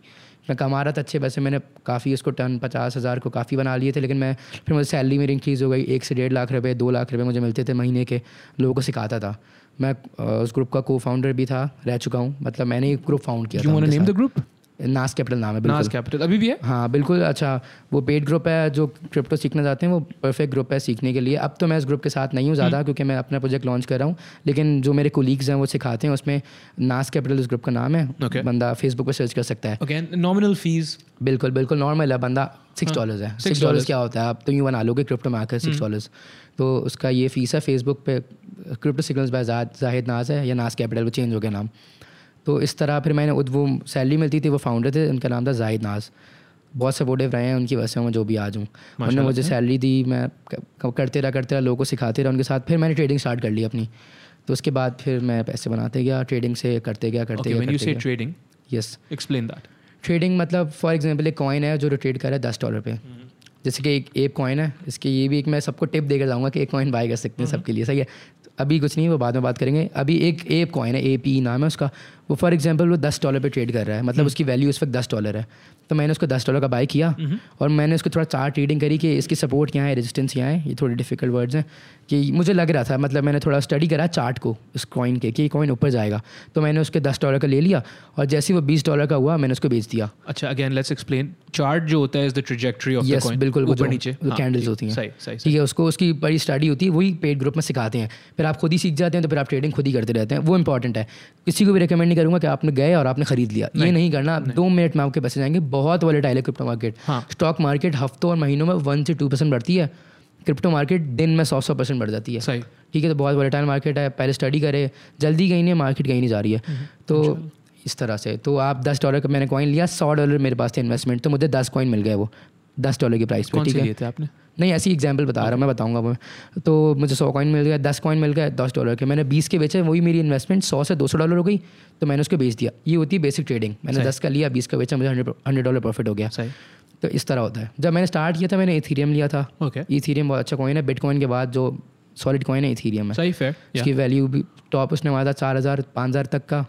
Speaker 2: मैं कमा रहा था अच्छे पैसे मैंने काफ़ी उसको टन पचास हज़ार को काफ़ी बना लिए थे लेकिन मैं फिर मुझे सैलरी मेरी इंक्रीज़ हो गई एक से डेढ़ लाख रुपये दो लाख रुपये मुझे मिलते थे महीने के लोगों को सिखाता था। मैं उस ग्रुप का को फाउंडर भी था रह चुका हूँ मतलब मैंने एक ग्रुप फाउंड किया था
Speaker 1: name
Speaker 2: the
Speaker 1: group
Speaker 2: Nas Capital नाम है बिल्कुल।
Speaker 1: नाज कैपिटल अभी भी है?
Speaker 2: हाँ बिल्कुल अच्छा वो पेड ग्रुप है जो क्रिप्टो सीखना चाहते हैं वो परफेक्ट ग्रुप है सीखने के लिए। अब तो मैं इस ग्रुप के साथ नहीं हूँ ज़्यादा क्योंकि मैं अपना प्रोजेक्ट लॉन्च कर रहा हूँ लेकिन जो मेरे कोलीग्स हैं वो सिखाते हैं उसमें नास कैपिटल इस ग्रुप का नाम है।
Speaker 1: Okay.
Speaker 2: बंदा फेसबुक पर सर्च कर सकता है।
Speaker 1: ओके नॉमिनल फ़ीस
Speaker 2: बिल्कुल बिल्कुल नॉर्मल है बंदा सिक्स डॉलर्स है। सिक्स डॉलर्स क्या होता है? आप तो यूँ बना लोगे क्रिप्टो में आकर सिक्स डॉलर्स तो उसका ये फ़ीस है फेसबुक पे क्रिप्टो सिग्नल्स बाय जाहिद नाज है या नाज कैपिटल वो चेंज हो गया नाम। तो इस तरह फिर मैंने वो सैलरी मिलती थी वो फाउंडर थे उनका नाम था जाहिद नाज। बहुत सपोर्टिव रहे हैं उनकी वजह से मैं जो भी आज हूँ। उन्होंने मुझे सैलरी दी मैं करते रहा करते रहा लोगों को सिखाते रहा उनके साथ फिर मैंने ट्रेडिंग स्टार्ट कर ली अपनी। तो उसके बाद फिर मैं पैसे बनाते गया ट्रेडिंग से करते गया करते
Speaker 1: ओके
Speaker 2: गया
Speaker 1: trading
Speaker 2: yes
Speaker 1: explain that
Speaker 2: trading मतलब फॉर एग्जांपल एक कॉइन है जो रोटेट कर रहा है दस डॉलर पे। जैसे कि एक एप कॉइन है इसके ये भी एक मैं सबको टिप देकर जाऊँगा कि एक कॉइन बाय कर सकते हैं सबके लिए सही है? अभी कुछ नहीं वो बाद में बात करेंगे। अभी एक एप कॉइन है ए पी नाम है उसका। वो फॉर एग्जांपल वो दस डॉलर पे ट्रेड कर रहा है मतलब उसकी वैल्यू उस वक्त दस डॉलर है। तो मैंने उसको दस डॉलर का बाय किया और मैंने उसको थोड़ा चार ट्रेडिंग करी कि इसकी सपोर्ट क्या है रेजिस्टेंस क्या है ये थोड़े डिफ़िकल्ट वर्ड्स हैं। कि मुझे लग रहा था मतलब मैंने थोड़ा स्टडी करा चार्ट को उस कॉइन के कि कॉइन ऊपर जाएगा। तो मैंने उसके दस डॉलर का ले लिया और जैसे ही वो बीस डॉलर का हुआ मैंने उसको बेच दिया।
Speaker 1: अच्छा अगेन लेट्स एक्सप्लेन चार्ट जो होता है is the trajectory of
Speaker 2: yes
Speaker 1: coin
Speaker 2: बिल्कुल
Speaker 1: ऊपर नीचे।
Speaker 2: जो
Speaker 1: हाँ,
Speaker 2: कैंडल्स होती हैं। ठीक है उसको उसकी बड़ी स्टडी होती है वही पेड ग्रुप में सिखाते हैं। फिर आप खुद ही सीख जाते हैं तो फिर आप ट्रेडिंग खुद ही करते रहते हैं। वो इंपॉर्टेंट है। किसी को भी रिकमेंड नहीं करूँगा कि आपने गए और आपने खरीद लिया। ये नहीं करना। दो मिनट में आपके पैसे जाएँगे। बहुत वॉलेटाइल है क्रिप्टो मार्केट। स्टॉक मार्केट हफ्तों और महीनों में वन से टू परसेंट बढ़ती है। क्रिप्टो मार्केट दिन में सौ सौ परसेंट बढ़ जाती है।
Speaker 1: सही।
Speaker 2: ठीक है तो बहुत वॉलेटाइल मार्केट है पहले स्टडी करे जल्दी कहीं नहीं मार्केट कहीं नहीं जा रही है। तो इस तरह से तो आप दस डॉलर का मैंने कॉइन लिया सौ डॉलर मेरे पास थे इन्वेस्टमेंट तो मुझे दस कॉइन मिल गए वो दस डॉलर की प्राइस पे ठीक है?
Speaker 1: थे आपने?
Speaker 2: नहीं ऐसी एग्ज़ाम्पल बता रहा हूँ मैं बताऊँगा मैं तो मुझे सौ कॉइन मिल गया दस कॉइन मिल गया दस डॉलर के मैंने बीस के बेचे वही मेरी इन्वेस्टमेंट सौ से दो सौ डॉलर हो गई तो मैंने उसको बेच दिया। ये होती है बेसिक ट्रेडिंग मैंने दस का लिया बीस का बेचा मुझे हंड्रेड हंड्रेड डॉलर प्रॉफिट हो गया।
Speaker 1: सही।
Speaker 2: तो इस तरह होता है। जब मैंने स्टार्ट किया था मैंने इथीरियम लिया था।
Speaker 1: ओके
Speaker 2: इथीरियम बहुत अच्छा कॉइन है। बिटकॉइन के बाद जो सॉलिड कॉइन है इथीरियम है।
Speaker 1: सही फेयर
Speaker 2: उसकी वैल्यू भी टॉप उसने मारा था चार हज़ार पाँच हज़ार तक का।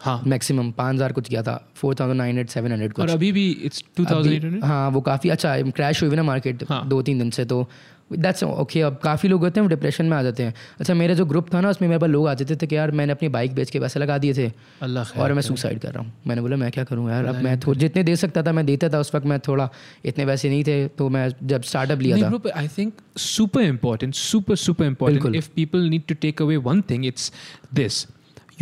Speaker 1: हाँ।
Speaker 2: मैक्सिमम पाँच हज़ार कुछ किया था। Four thousand nine hundred seven hundred
Speaker 1: और अभी भी इट्स टू
Speaker 2: थाउज़ेंड हाँ वो काफ़ी अच्छा है क्रैश हुई हुई ना मार्केट
Speaker 1: हाँ।
Speaker 2: दो तीन दिन से तो दैट्स ओके अब काफ़ी लोग होते हैं वो डिप्रेशन में आ जाते हैं अच्छा मेरा जो ग्रुप था ना उसमें मेरे पास लोग आ जाते थे कि यार मैंने अपनी बाइक बेच के पैसे लगा दिए थे
Speaker 1: अल्लाह
Speaker 2: और मैं सुसाइड कर रहा हूँ मैंने बोला मैं क्या करूँ यार अब मैं जितने दे सकता था मैं देता था उस वक्त मैं थोड़ा इतने पैसे नहीं थे तो मैं जब स्टार्टअप लिया था
Speaker 1: I think super important, super super important.
Speaker 2: बिल्कुल।
Speaker 1: If people need to take away one thing, it's this: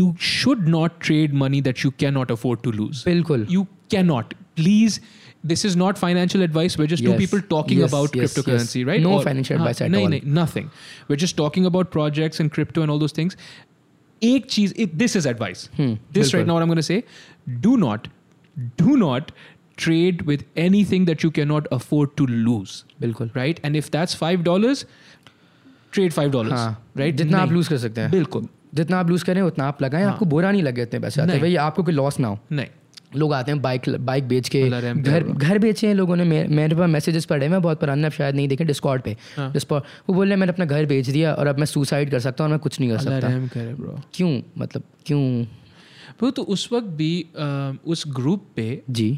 Speaker 1: you should not trade money that you cannot afford to lose.
Speaker 2: बिल्कुल
Speaker 1: You cannot. Please. This is not financial advice. We're just two
Speaker 2: Yes.
Speaker 1: people talking
Speaker 2: Yes,
Speaker 1: about
Speaker 2: yes,
Speaker 1: cryptocurrency,
Speaker 2: yes.
Speaker 1: right?
Speaker 2: No financial advice at
Speaker 1: nahin,
Speaker 2: all.
Speaker 1: nahin, nothing. We're just talking about projects and crypto and all those things. एक चीज़ it, this is advice.
Speaker 2: Hmm,
Speaker 1: this right
Speaker 2: बिल्कुल।
Speaker 1: now what I'm going to say. Do not, do not trade with anything that you cannot afford to lose.
Speaker 2: बिल्कुल
Speaker 1: right? And if that's five dollars, trade five dollars,
Speaker 2: हाँ
Speaker 1: right?
Speaker 2: जितना आप
Speaker 1: नहीं,
Speaker 2: loose कर सकते हैं
Speaker 1: बिल्कुल
Speaker 2: जितना आप लूज करें उतना आप लगाएँ आपको बुरा नहीं लगे इतने पैसे आते
Speaker 1: नहीं।
Speaker 2: भाई आपको कोई लॉस ना हो
Speaker 1: नहीं
Speaker 2: लोग आते हैं बाइक बाइक बेच के घर घर बेचे हैं लोगों ने। मेरे पास मैसेजेस पढ़े मैं बहुत पुराने आप शायद नहीं देखे डिस्कॉर्ड पे।
Speaker 1: हाँ।
Speaker 2: डिस्कॉर्ड वो बोल रहे हैं मैंने अपना घर बेच दिया और अब मैं सुसाइड कर सकता हूँ और मैं कुछ नहीं कर सकता। क्यों? मतलब क्यों?
Speaker 1: ब्रो तो उस वक्त भी आ, उस ग्रुप पे
Speaker 2: जी।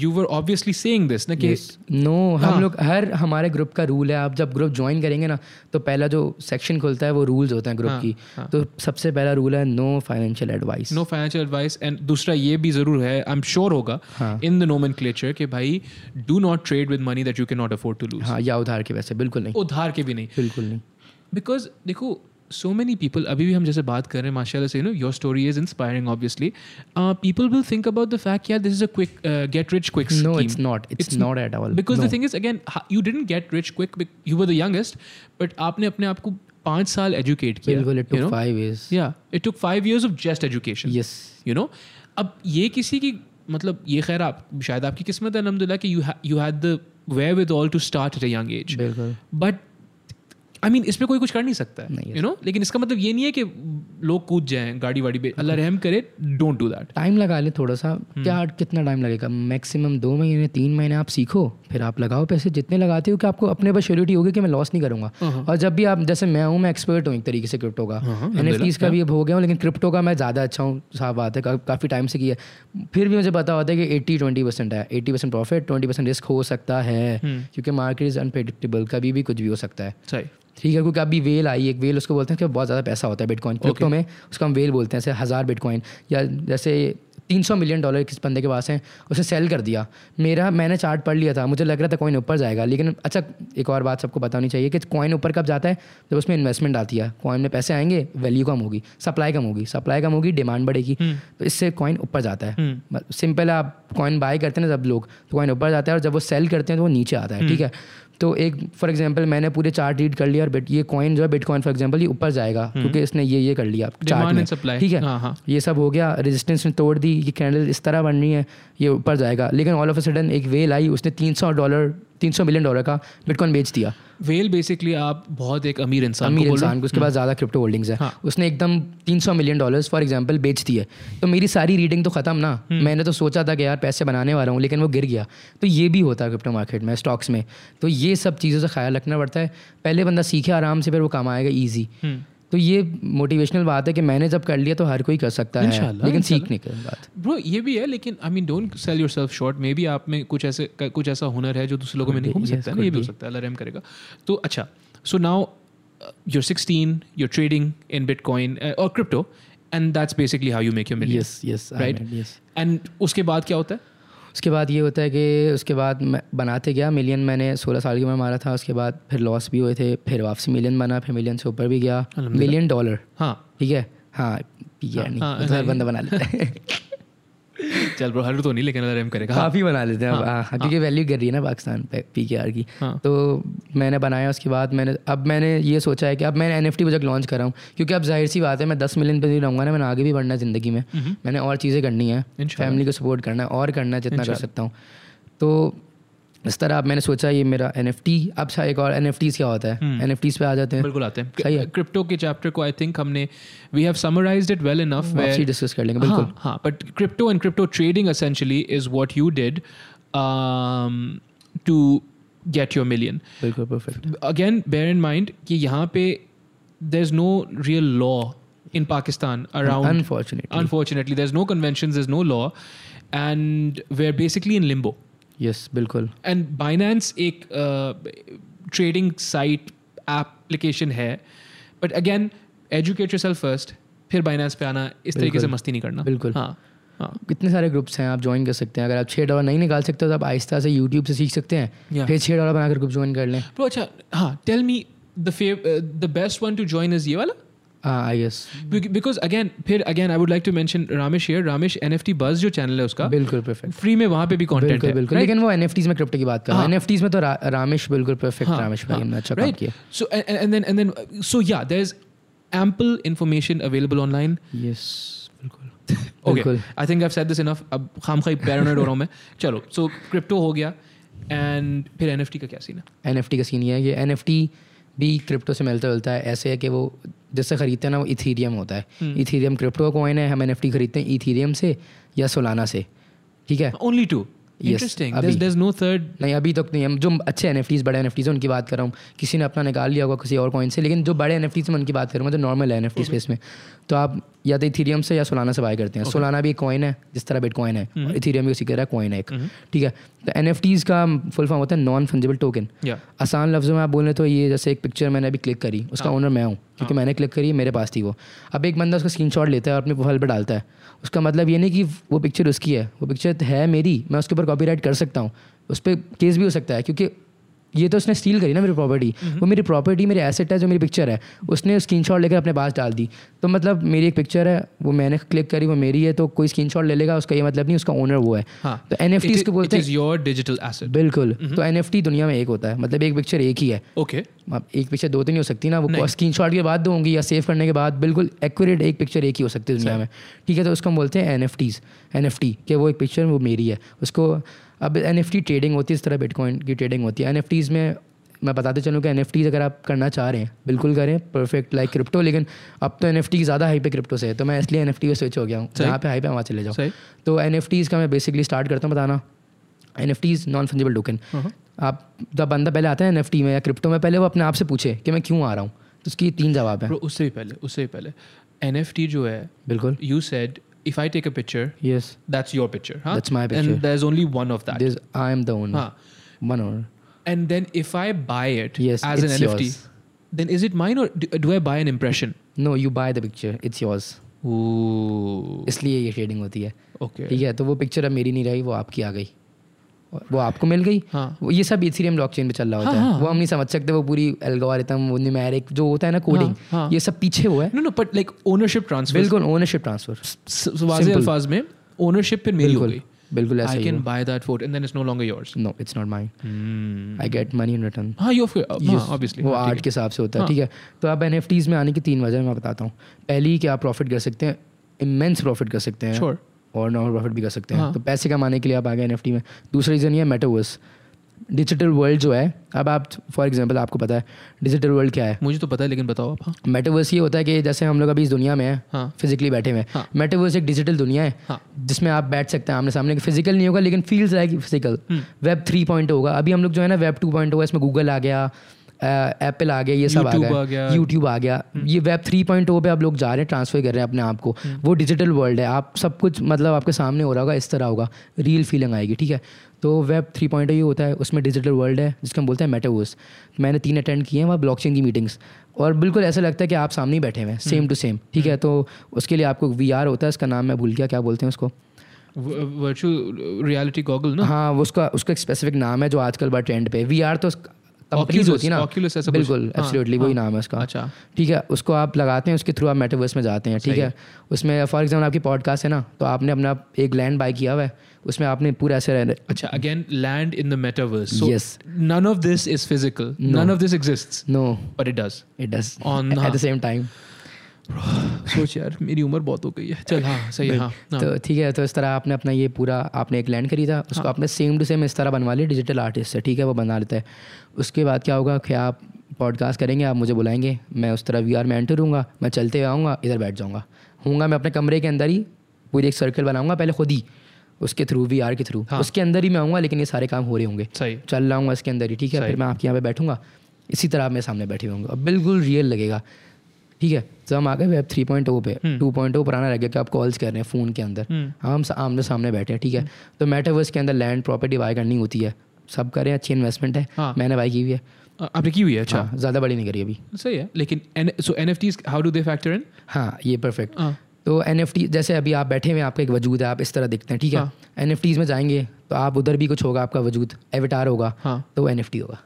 Speaker 1: You were obviously saying this ना कि
Speaker 2: नो
Speaker 1: हाँ।
Speaker 2: हम लोग हर हमारे ग्रुप का रूल है। आप जब ग्रुप ज्वाइन करेंगे ना तो पहला जो सेक्शन खुलता है वो रूल्स होते हैं ग्रुप
Speaker 1: हाँ,
Speaker 2: की।
Speaker 1: हाँ।
Speaker 2: तो सबसे पहला रूल है no financial advice
Speaker 1: no financial advice and दूसरा ये भी ज़रूर है आई एम श्योर होगा
Speaker 2: हाँ।
Speaker 1: इन द नोमन कि भाई do not trade with money that you can not afford to lose
Speaker 2: हाँ या उधार के वैसे बिल्कुल नहीं।
Speaker 1: उधार के भी नहीं।
Speaker 2: बिल्कुल नहीं।
Speaker 1: बिकॉज़ देखो सो मेनी पीपल अभी भी हम जैसे बात कर रहे हैं माशाल्लाह से you know your story is inspiring obviously people will think about the fact यार this is a quick get rich quick
Speaker 2: no it's not it's not at all
Speaker 1: because the thing is again you didn't get rich quick you were the youngest but आपने अपने आप को पाँच साल educate किया it
Speaker 2: took
Speaker 1: know?
Speaker 2: 5 years
Speaker 1: yeah it took five years of just education
Speaker 2: yes
Speaker 1: you know? अब ये किसी की मतलब ये खैर आप शायद आपकी किस्मत है अलहमदिल्ला कि you you had the wherewithal to start at a young
Speaker 2: age
Speaker 1: but I mean इसमें कोई कुछ कर नहीं सकता है यू नो लेकिन इसका मतलब ये नहीं है कि लोग कूद जाएँ गाड़ी वाड़ी पे। अल्लाह रहम करे डोंट डू दैट
Speaker 2: टाइम लगा ले थोड़ा सा
Speaker 1: हम्म।
Speaker 2: क्या कितना टाइम लगेगा? मैक्सिमम दो महीने तीन महीने आप सीखो फिर आप लगाओ पैसे। जितने लगाते हो कि आपको अपने पर श्योरिटी होगी कि मैं लॉस नहीं करूँगा।
Speaker 1: हाँ,
Speaker 2: और जब भी आप जैसे मैं हूँ मैं एक्सपर्ट हूँ एक तरीके से क्रिप्टो का।
Speaker 1: हाँ,
Speaker 2: एन का भी अब हो गया हूँ लेकिन क्रिप्टो का मैं ज़्यादा अच्छा हूँ साफ़ बात है काफ़ी टाइम से किया फिर भी मुझे पता होता है कि एट्टी ट्वेंटी परसेंट है। Eighty percent profit twenty percent risk हो सकता है
Speaker 1: हम्म।
Speaker 2: क्योंकि मार्केट इज़ अनप्रेडिक्टेबल कभी भी कुछ भी हो सकता है। ठीक है क्योंकि अभी वेल आई एक वेल उसको बोलते हैं कि बहुत ज़्यादा पैसा होता है बिटकॉइन क्रिप्टो में उसको हम वेल बोलते हैं जैसे हज़ार बिटकॉइन या जैसे तीन सौ मिलियन डॉलर किस बंदे के पास है उसे सेल कर दिया। मेरा मैंने चार्ट पढ़ लिया था मुझे लग रहा था कॉइन ऊपर जाएगा लेकिन अच्छा एक और बात सबको पता होनी चाहिए कि कॉइन ऊपर कब जाता है? जब उसमें इन्वेस्टमेंट आती है। कॉइन में पैसे आएँगे वैल्यू कम होगी सप्लाई कम होगी सप्लाई कम होगी डिमांड बढ़ेगी। तो इससे कॉइन ऊपर जाता है।
Speaker 1: हम्म।
Speaker 2: सिंपल आप कॉइन बाय करते हैं ना जब लोग तो कॉइन ऊपर जाता है और जब वो सेल करते हैं तो वो नीचे आता है ठीक है? तो एक फॉर एग्ज़ाम्पल मैंने पूरे चार्ट रीड कर लिया और बिट ये कॉइन जो है बिटकॉइन फॉर एग्ज़ाम्पल ये ऊपर जाएगा क्योंकि इसने ये ये कर लिया चार्ट में।
Speaker 1: सप्लाई
Speaker 2: ठीक है?
Speaker 1: हाँ हाँ।
Speaker 2: ये सब हो गया रेजिस्टेंस ने तोड़ दी ये कैंडल इस तरह बन रही है ये ऊपर जाएगा। लेकिन ऑल ऑफ़ अ सडन एक वेल आई उसने 300 डॉलर 300 मिलियन डॉलर का बिटकॉइन बेच दिया।
Speaker 1: वेल बेसिकली आप बहुत एक अमीर इंसान
Speaker 2: अमीर इंसान को उसके पास ज़्यादा क्रिप्टो होल्डिंग्स है।
Speaker 1: हाँ।
Speaker 2: उसने एकदम 300 मिलियन डॉलर्स फॉर एग्जांपल बेच दिए। तो मेरी सारी रीडिंग तो ख़त्म ना। मैंने तो सोचा था कि यार पैसे बनाने वाला हूँ लेकिन वो गिर गया। तो ये भी होता है क्रिप्टो मार्केट में स्टॉक्स में। तो ये सब चीज़ों से ख्याल रखना पड़ता है। पहले बंदा सीखे आराम से फिर वो कमाएगा ईजी
Speaker 1: हम्म।
Speaker 2: तो ये मोटिवेशनल बात है कि मैंने जब कर लिया तो हर कोई कर सकता है। लेकिन सीखने की बात।
Speaker 1: ब्रो ये भी है लेकिन I mean don't sell yourself short maybe आप में कुछ ऐसे कुछ ऐसा हुनर है जो दूसरे लोगों में नहीं हो सकता है। ना ये भी हो सकता है अल्लाह रहम करेगा। तो अच्छा so now you're 16 you're trading in bitcoin uh, or crypto and that's basically how you make your million
Speaker 2: yes yes
Speaker 1: Right. and उसके बाद क्या होता है?
Speaker 2: उसके बाद ये होता है कि उसके बाद मैं बनाते गया मिलियन मैंने सोलह साल की उम्र मारा था उसके बाद फिर लॉस भी हुए थे फिर वापसी मिलियन बना फिर मिलियन से ऊपर भी गया। मिलियन डॉलर
Speaker 1: हाँ।
Speaker 2: ठीक है? हाँ नहीं
Speaker 1: हाँ,
Speaker 2: तो हर बंदा बना लेता है।
Speaker 1: चल ब्रो हर तो नहीं लेकिन अगर रहम करेगा।
Speaker 2: काफ़ी बना लेते हैं अब, हाँ, क्योंकि वैल्यू गिर रही है ना पाकिस्तान पे पी के आर की।
Speaker 1: हाँ।
Speaker 2: तो मैंने बनाया उसके बाद मैंने अब मैंने ये सोचा है कि अब मैंने N F T project launch कराऊँ रहा हूँ क्योंकि अब ज़ाहिर सी बात है मैं दस मिलियन पे नहीं रहूँगा ना मैंने आगे भी बढ़ना है ज़िंदगी में। मैंने और चीज़ें करनी है फैमिली को सपोर्ट करना है और करना है जितना कर सकता हूँ। तो इस तरह अब मैंने सोचा ये मेरा एन एफ़ टी अब एक और एन एफ़ टीज़ क्या होता है? एन एफ़ टीज़ पे आ जाते हैं।
Speaker 1: बिल्कुल आते
Speaker 2: सही
Speaker 1: हैं।
Speaker 2: है।
Speaker 1: क्रिप्टो के चैप्टर को आई थिंक हमने we have summarized it well
Speaker 2: enough discuss कर लेंगे बिल्कुल।
Speaker 1: हाँ but crypto and crypto trading essentially is what you did to get your million
Speaker 2: बिल्कुल perfect
Speaker 1: again bear in mind कि यहाँ पे there is no real law in Pakistan around
Speaker 2: unfortunately
Speaker 1: unfortunately there's no conventions there's no law and we're basically in limbo.
Speaker 2: Yes बिल्कुल।
Speaker 1: And Binance एक trading site application है but again educate yourself first फिर Binance पे आना इस तरीके से मस्ती नहीं करना।
Speaker 2: बिल्कुल।
Speaker 1: हाँ हाँ।
Speaker 2: कितने सारे ग्रुप्स हैं आप ज्वाइन कर सकते हैं। अगर आप छः डॉलर नहीं निकाल सकते तो आप आहिस्ता से यूट्यूब से सीख सकते हैं।
Speaker 1: Yeah.
Speaker 2: फिर छः डॉलर बनाकर ग्रुप ज्वाइन कर लें।
Speaker 1: अच्छा हाँ tell me the the best one to join is ये वाला?
Speaker 2: आई गेस
Speaker 1: बिकॉज़ अगेन फिर again I would like to mention Ramesh here Ramesh NFT buzz जो चैनल है उसका
Speaker 2: बिल्कुल परफेक्ट
Speaker 1: फ्री में वहाँ पे भी कंटेंट
Speaker 2: बिल्कुल
Speaker 1: है
Speaker 2: बिल्कुल. लेकिन वो एन में क्रिप्टो की बात कर रहा हूँ।
Speaker 1: हाँ।
Speaker 2: एन में तो रा, रामेश बिल्कुल परफेक्ट रामेश भाई ने अच्छा काम किया। यस बिल्कुल।
Speaker 1: अब खाई हो रहा हूँ मैं। चलो हो गया and फिर nft का क्या सीन है?
Speaker 2: एन का सीन ये है कि एन भी क्रिप्टो से मिलता जुलता है ऐसे है कि वो जिससे खरीदते हैं ना वो इथीरियम होता है।
Speaker 1: हम्म।
Speaker 2: इथीरियम क्रिप्टो का कॉइन है हम एनएफटी खरीदते हैं इथीरियम से या सोलाना से। ठीक है?
Speaker 1: ओनली टू नो थर्ड
Speaker 2: नहीं अभी तक नहीं। हम जो अच्छे एन बड़े एन उनकी बात कर रहा हूँ। किसी ने अपना निकाल लिया होगा किसी और कॉइन से लेकिन जो बड़े एन एफ़ में उनकी बात कर रहा हूँ जो नॉर्मल है एन एफ़ टी स्पेस में। तो आप या तो इथीरियम से या सोलाना से बाय करते हैं। सोलाना भी एक कॉइन है जिस तरह बिट कॉइन है और इथीरियम भी उसी की तरह कॉइन है। एक ठीक है? तो एन का फुल फॉर्म होता है नॉन फंजिबल टोकन आसान लफ्ज़ों में आप बोलें तो ये जैसे एक पिक्चर मैंने अभी क्लिक करी उसका ओनर मैं हूँ क्योंकि मैंने क्लिक करी मेरे पास थी वो। अब एक बंदा उसका स्क्रीनशॉट लेता है और अपने प्रोफ़ाइल पर डालता है। उसका मतलब ये नहीं कि वो पिक्चर उसकी है वो पिक्चर है मेरी मैं उसके ऊपर कॉपीराइट कर सकता हूँ। उस पर केस भी हो सकता है क्योंकि ये तो उसने स्टील करी ना मेरी प्रॉपर्टी वो मेरी प्रॉपर्टी मेरी एसेट है जो मेरी पिक्चर है उसने स्क्रीन शॉट लेकर अपने पास डाल दी। तो मतलब मेरी एक पिक्चर है वो मैंने क्लिक करी वो मेरी है तो कोई स्क्रीन शॉट ले लेगा उसका ये मतलब नहीं उसका ओनर वो है।
Speaker 1: हाँ.
Speaker 2: तो एन
Speaker 1: एफ़
Speaker 2: को बोलते हैं
Speaker 1: digital asset.
Speaker 2: बिल्कुल। तो एनएफटी दुनिया में एक होता है मतलब एक पिक्चर एक ही है। ओके एक पिक्चर दो तो नहीं हो सकती ना वो स्क्रीन शॉट के बाद दो होंगी या सेव करने के बाद बिल्कुल एक्यूरेट एक पिक्चर एक ही हो सकती है दुनिया में। ठीक है तो उसको हम बोलते हैं N F Ts N F T कि वो एक पिक्चर वो मेरी है। उसको अब एन एफ़ टी ट्रेडिंग होती है इस तरह बिटकॉइन की ट्रेडिंग होती है। एन में मैं बताते चलूँ कि एन एफ़ टीज़ अगर आप करना चाह रहे हैं बिल्कुल करें परफेक्ट लाइक क्रिप्टो लेकिन अब तो एन एफ़ टी ज़्यादा हाई पे क्रिप्टो से है तो मैं इसलिए एन एफ़ टी पे स्विच हो गया हूँ। जहाँ पे हाई पे वहाँ चले जाओ। तो एन एफ़ टीज़ का मैं बेसिकली स्टार्ट करता हूँ बताना। N F Ts non fungible token आप जब बंदा पहले आता है एन एफ़ टी में या क्रिप्टो में पहले वो अपने आप से पूछे कि मैं क्यों आ रहा हूँ? तो उसकी तीन जवाब है।
Speaker 1: उससे भी पहले उससे भी पहले। एन एफ़ टी जो है
Speaker 2: बिल्कुल।
Speaker 1: You said if I take a picture
Speaker 2: yes
Speaker 1: that's your picture huh?
Speaker 2: That's my picture.
Speaker 1: and there's only one of that
Speaker 2: this I am the owner
Speaker 1: हाँ.
Speaker 2: One owner
Speaker 1: and then if I buy it
Speaker 2: Yes,
Speaker 1: as an
Speaker 2: it's
Speaker 1: NFT
Speaker 2: yours.
Speaker 1: then is it mine or do, do I buy an impression
Speaker 2: no you buy the picture it's yours
Speaker 1: Ooh.
Speaker 2: इसलिए ये trading होती है
Speaker 1: okay
Speaker 2: ठीक है तो वो picture अब मेरी नहीं रही वो आपकी आ गई और वो आपको मिल गई।
Speaker 1: हाँ।
Speaker 2: वो ये सब इथेरियम ब्लॉकचेन पे चल रहा होता
Speaker 1: हाँ,
Speaker 2: है। वो हम नहीं समझ सकते वो पूरी एल्गोरिथम वो न्यूमेरिक जो होता है ना कोडिंग
Speaker 1: हाँ। हाँ.
Speaker 2: ये सब पीछे हुआ है।
Speaker 1: No no but like ownership transfer
Speaker 2: बिल्कुल ओनरशिप ट्रांसफ़र
Speaker 1: वाजे अल्फाज में ownership फिर मेरी हो गई
Speaker 2: बिल्कुल ऐसा ही
Speaker 1: can buy that photo and then it's no longer yours
Speaker 2: no it's not
Speaker 1: mine.
Speaker 2: I get money in return
Speaker 1: हाँ हाँ, obviously
Speaker 2: वो
Speaker 1: हाँ,
Speaker 2: आर्ट के हिसाब से होता है
Speaker 1: हाँ।
Speaker 2: ठीक है। तो अब एन में आने की तीन वजह मैं बताता हूँ। पहली कि आप प्रॉफिट कर सकते हैं? इमेंस प्रॉफिट कर सकते
Speaker 1: है।
Speaker 2: हैं और नॉर्मल प्रॉफिट भी कर सकते हैं।
Speaker 1: हाँ।
Speaker 2: तो पैसे कमाने के लिए आप आ गए एन में। दूसरा रीज़न ये है मेटावर्स डिजिटल वर्ल्ड जो है अब आप फॉर एग्जांपल आपको पता है डिजिटल वर्ल्ड क्या है?
Speaker 1: मुझे तो पता है लेकिन बताओ आप। हाँ।
Speaker 2: मेटावर्स ये होता है कि जैसे हम लोग अभी इस दुनिया में हैं
Speaker 1: हाँ।
Speaker 2: फिजिकली बैठे हुए
Speaker 1: हाँ।
Speaker 2: हैं। मेटावर्स एक डिजिटल दुनिया है
Speaker 1: हाँ।
Speaker 2: जिसमें आप बैठ सकते हैं आमने सामने। फ़िज़िकल नहीं होगा लेकिन फील्स आएगी फ़िज़िकल। वेब थ्री पॉइंट होगा। अभी हम लोग जो है ना वेब टू पॉइंट होगा इसमें गूगल आ गया एप्पल आ गया ये सब आ गया। यूट्यूब आ गया। ये वेब थ्री पॉइंट पे आप लोग जा रहे हैं ट्रांसफ़र कर रहे हैं अपने आप को। वो डिजिटल वर्ल्ड है। आप सब कुछ मतलब आपके सामने हो रहा होगा इस तरह होगा। रियल फीलिंग आएगी ठीक है? तो वेब थ्री पॉइंट ये होता है उसमें डिजिटल वर्ल्ड है जिसको हम बोलते हैं मेटावर्स मैंने तीन अटेंड किए हैं वहाँ ब्लॉकचेन की मीटिंग्स और बिल्कुल ऐसा लगता है कि आप सामने ही बैठे हुए हैं सेम टू सेम ठीक है? तो उसके लिए आपको वीआर होता है इसका नाम मैं भूल गया क्या बोलते हैं उसको?
Speaker 1: वर्चुअल रियलिटी गॉगल ना?
Speaker 2: हाँ वो उसका उसका एक स्पेसिफिक नाम है जो आजकल बड़ा ट्रेंड पे वी आर तो कंपनीज़ होती है ना।
Speaker 1: Oculus ऐसा
Speaker 2: बिल्कुल
Speaker 1: हाँ,
Speaker 2: एब्सोल्युटली वही नाम है उसका।
Speaker 1: अच्छा।
Speaker 2: ठीक है उसको आप लगाते हैं उसके थ्रू आप मेटावर्स में जाते हैं ठीक है। उसमें फॉर एग्ज़ाम्पल आपकी पॉडकास्ट है ना तो आपने अपना एक लैंड बाय किया हुआ है उसमें आपने पूरा ऐसे रहने
Speaker 1: अच्छा again land in the metaverse so
Speaker 2: yes
Speaker 1: none of this is physical none of this exists
Speaker 2: no
Speaker 1: but it does
Speaker 2: it does
Speaker 1: on
Speaker 2: at
Speaker 1: हाँ।
Speaker 2: द सेम टाइम
Speaker 1: सोच यार मेरी उम्र बहुत हो गई है। चल हाँ सही है हाँ हाँ।
Speaker 2: तो ठीक है तो इस तरह आपने अपना ये पूरा आपने एक लैंड खरीदा उसको आपने सेम टू सेम इस तरह बनवा लिया डिजिटल आर्टिस्ट से ठीक है वो बना लेता है। उसके बाद क्या होगा कि आप पॉडकास्ट करेंगे आप मुझे बुलाएँगे मैं उस तरह वी आर में एंटर हूँगा मैं चलते हुए आऊँगा इधर बैठ जाऊँगा। हूँगा मैं अपने कमरे के अंदर ही पूरी एक सर्कल बनाऊँगा पहले खुद ही उसके थ्रू वी आर के थ्रू
Speaker 1: हाँ।
Speaker 2: उसके अंदर ही मैं आऊँगा लेकिन ये सारे काम हो रहे होंगे।
Speaker 1: सही।
Speaker 2: चल रहा हूँ इसके अंदर ही ठीक है फिर मैं आपके यहाँ पे बैठूँगा। इसी तरह आप मेरे सामने बैठे होंगे बिल्कुल रियल लगेगा। ठीक है तो हम आ गए वेब थ्री पॉइंट ओ पे। टू पॉइंट ओ पुराना रह गया कि आप कॉल्स कर रहे हैं फ़ोन के अंदर।
Speaker 1: हम्म।
Speaker 2: हम आमने सामने बैठे हैं ठीक है? तो मेटावर्स के अंदर लैंड प्रॉपर्टी बाय करनी होती है। सब कर रहे हैं अच्छी इन्वेस्टमेंट है।
Speaker 1: हाँ।
Speaker 2: मैंने बाई की हुई है।
Speaker 1: आपने की हुई है? अच्छा।
Speaker 2: हाँ ज़्यादा बड़ी नहीं करी अभी।
Speaker 1: सही है लेकिन सो NFTs how do they factor in?
Speaker 2: हाँ ये परफेक्ट
Speaker 1: हाँ।
Speaker 2: तो एनएफटी जैसे अभी आप बैठे हुए आपका एक वजूद है आप इस तरह दिखते हैं ठीक है?
Speaker 1: हाँ।
Speaker 2: एन में जाएँगे तो आप उधर भी कुछ होगा आपका वजूद एविटार होगा
Speaker 1: हाँ।
Speaker 2: तो एन होगा।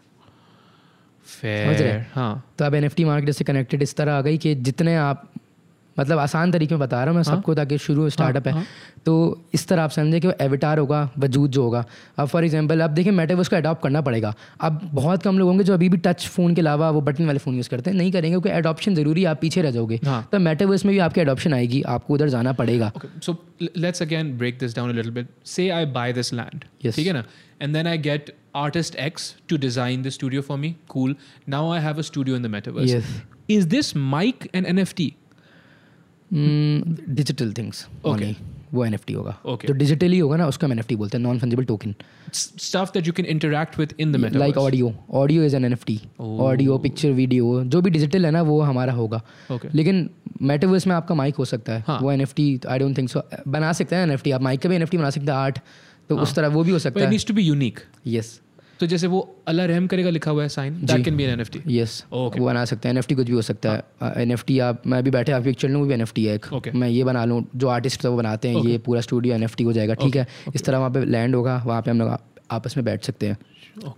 Speaker 2: समझ रहे हैं?
Speaker 1: हाँ
Speaker 2: तो अब एनएफटी मार्केट से कनेक्टेड इस तरह आ गई कि जितने आप मतलब आसान तरीके में बता रहा हूँ मैं सबको ताकि शुरू स्टार्टअप हाँ?
Speaker 1: है हाँ।
Speaker 2: तो इस तरह आप समझे कि वो एविटार होगा वजूद जो होगा अब फॉर एग्जांपल अब देखिए मेटावर्स को अडॉप्ट करना पड़ेगा अब बहुत कम लोग होंगे जो अभी भी टच फ़ोन के अलावा वो बटन वाले फ़ोन यूज़ करते हैं नहीं करेंगे क्योंकि अडॉप्शन ज़रूरी आप पीछे रह जाओगे
Speaker 1: हाँ।
Speaker 2: तो मेटावर्स में भी आपकी अडॉप्शन आएगी आपको उधर जाना पड़ेगा
Speaker 1: again break this down a little bit. Say I buy this land,
Speaker 2: Yes.
Speaker 1: ठीक है ना? And then I get artist X to design the studio for me. Cool. Now I have a studio in the metaverse.
Speaker 2: Yes.
Speaker 1: Is this mic an NFT?
Speaker 2: Digital things
Speaker 1: Okay.
Speaker 2: वो N होगा
Speaker 1: Okay.
Speaker 2: जो digitally होगा ना उसको हम N बोलते हैं non fungible token
Speaker 1: S- stuff that you can interact with in the metaverse.
Speaker 2: Like audio audio is an an audio picture video जो भी डिजिटल है ना वो हमारा होगा
Speaker 1: Okay.
Speaker 2: लेकिन मेटावर्स में आपका माइक हो सकता है
Speaker 1: हाँ।
Speaker 2: वो an I don't think so बना सकते हैं एन आप माइक का भी एन बना सकते हैं आर्ट तो उस तरह वो भी हो
Speaker 1: But
Speaker 2: सकता
Speaker 1: it
Speaker 2: है
Speaker 1: needs to be unique.
Speaker 2: Yes
Speaker 1: तो जैसे वो अल्लाह रहम करेगा लिखा हुआ है sign that can be an NFT
Speaker 2: yes
Speaker 1: Okay.
Speaker 2: वो बना सकते हैं। एनएफटी कुछ भी हो सकता है। एनएफटी आप मैं भी बैठे आपकी पिक्चर लूँ वो भी एनएफटी है एक।
Speaker 1: Okay.
Speaker 2: मैं ये बना लूँ जो आर्टिस्ट वो बनाते हैं ये पूरा स्टूडियो एनएफटी हो जाएगा ठीक है? इस तरह वहाँ पे लैंड होगा वहाँ पे हम लोग आपस में बैठ सकते हैं।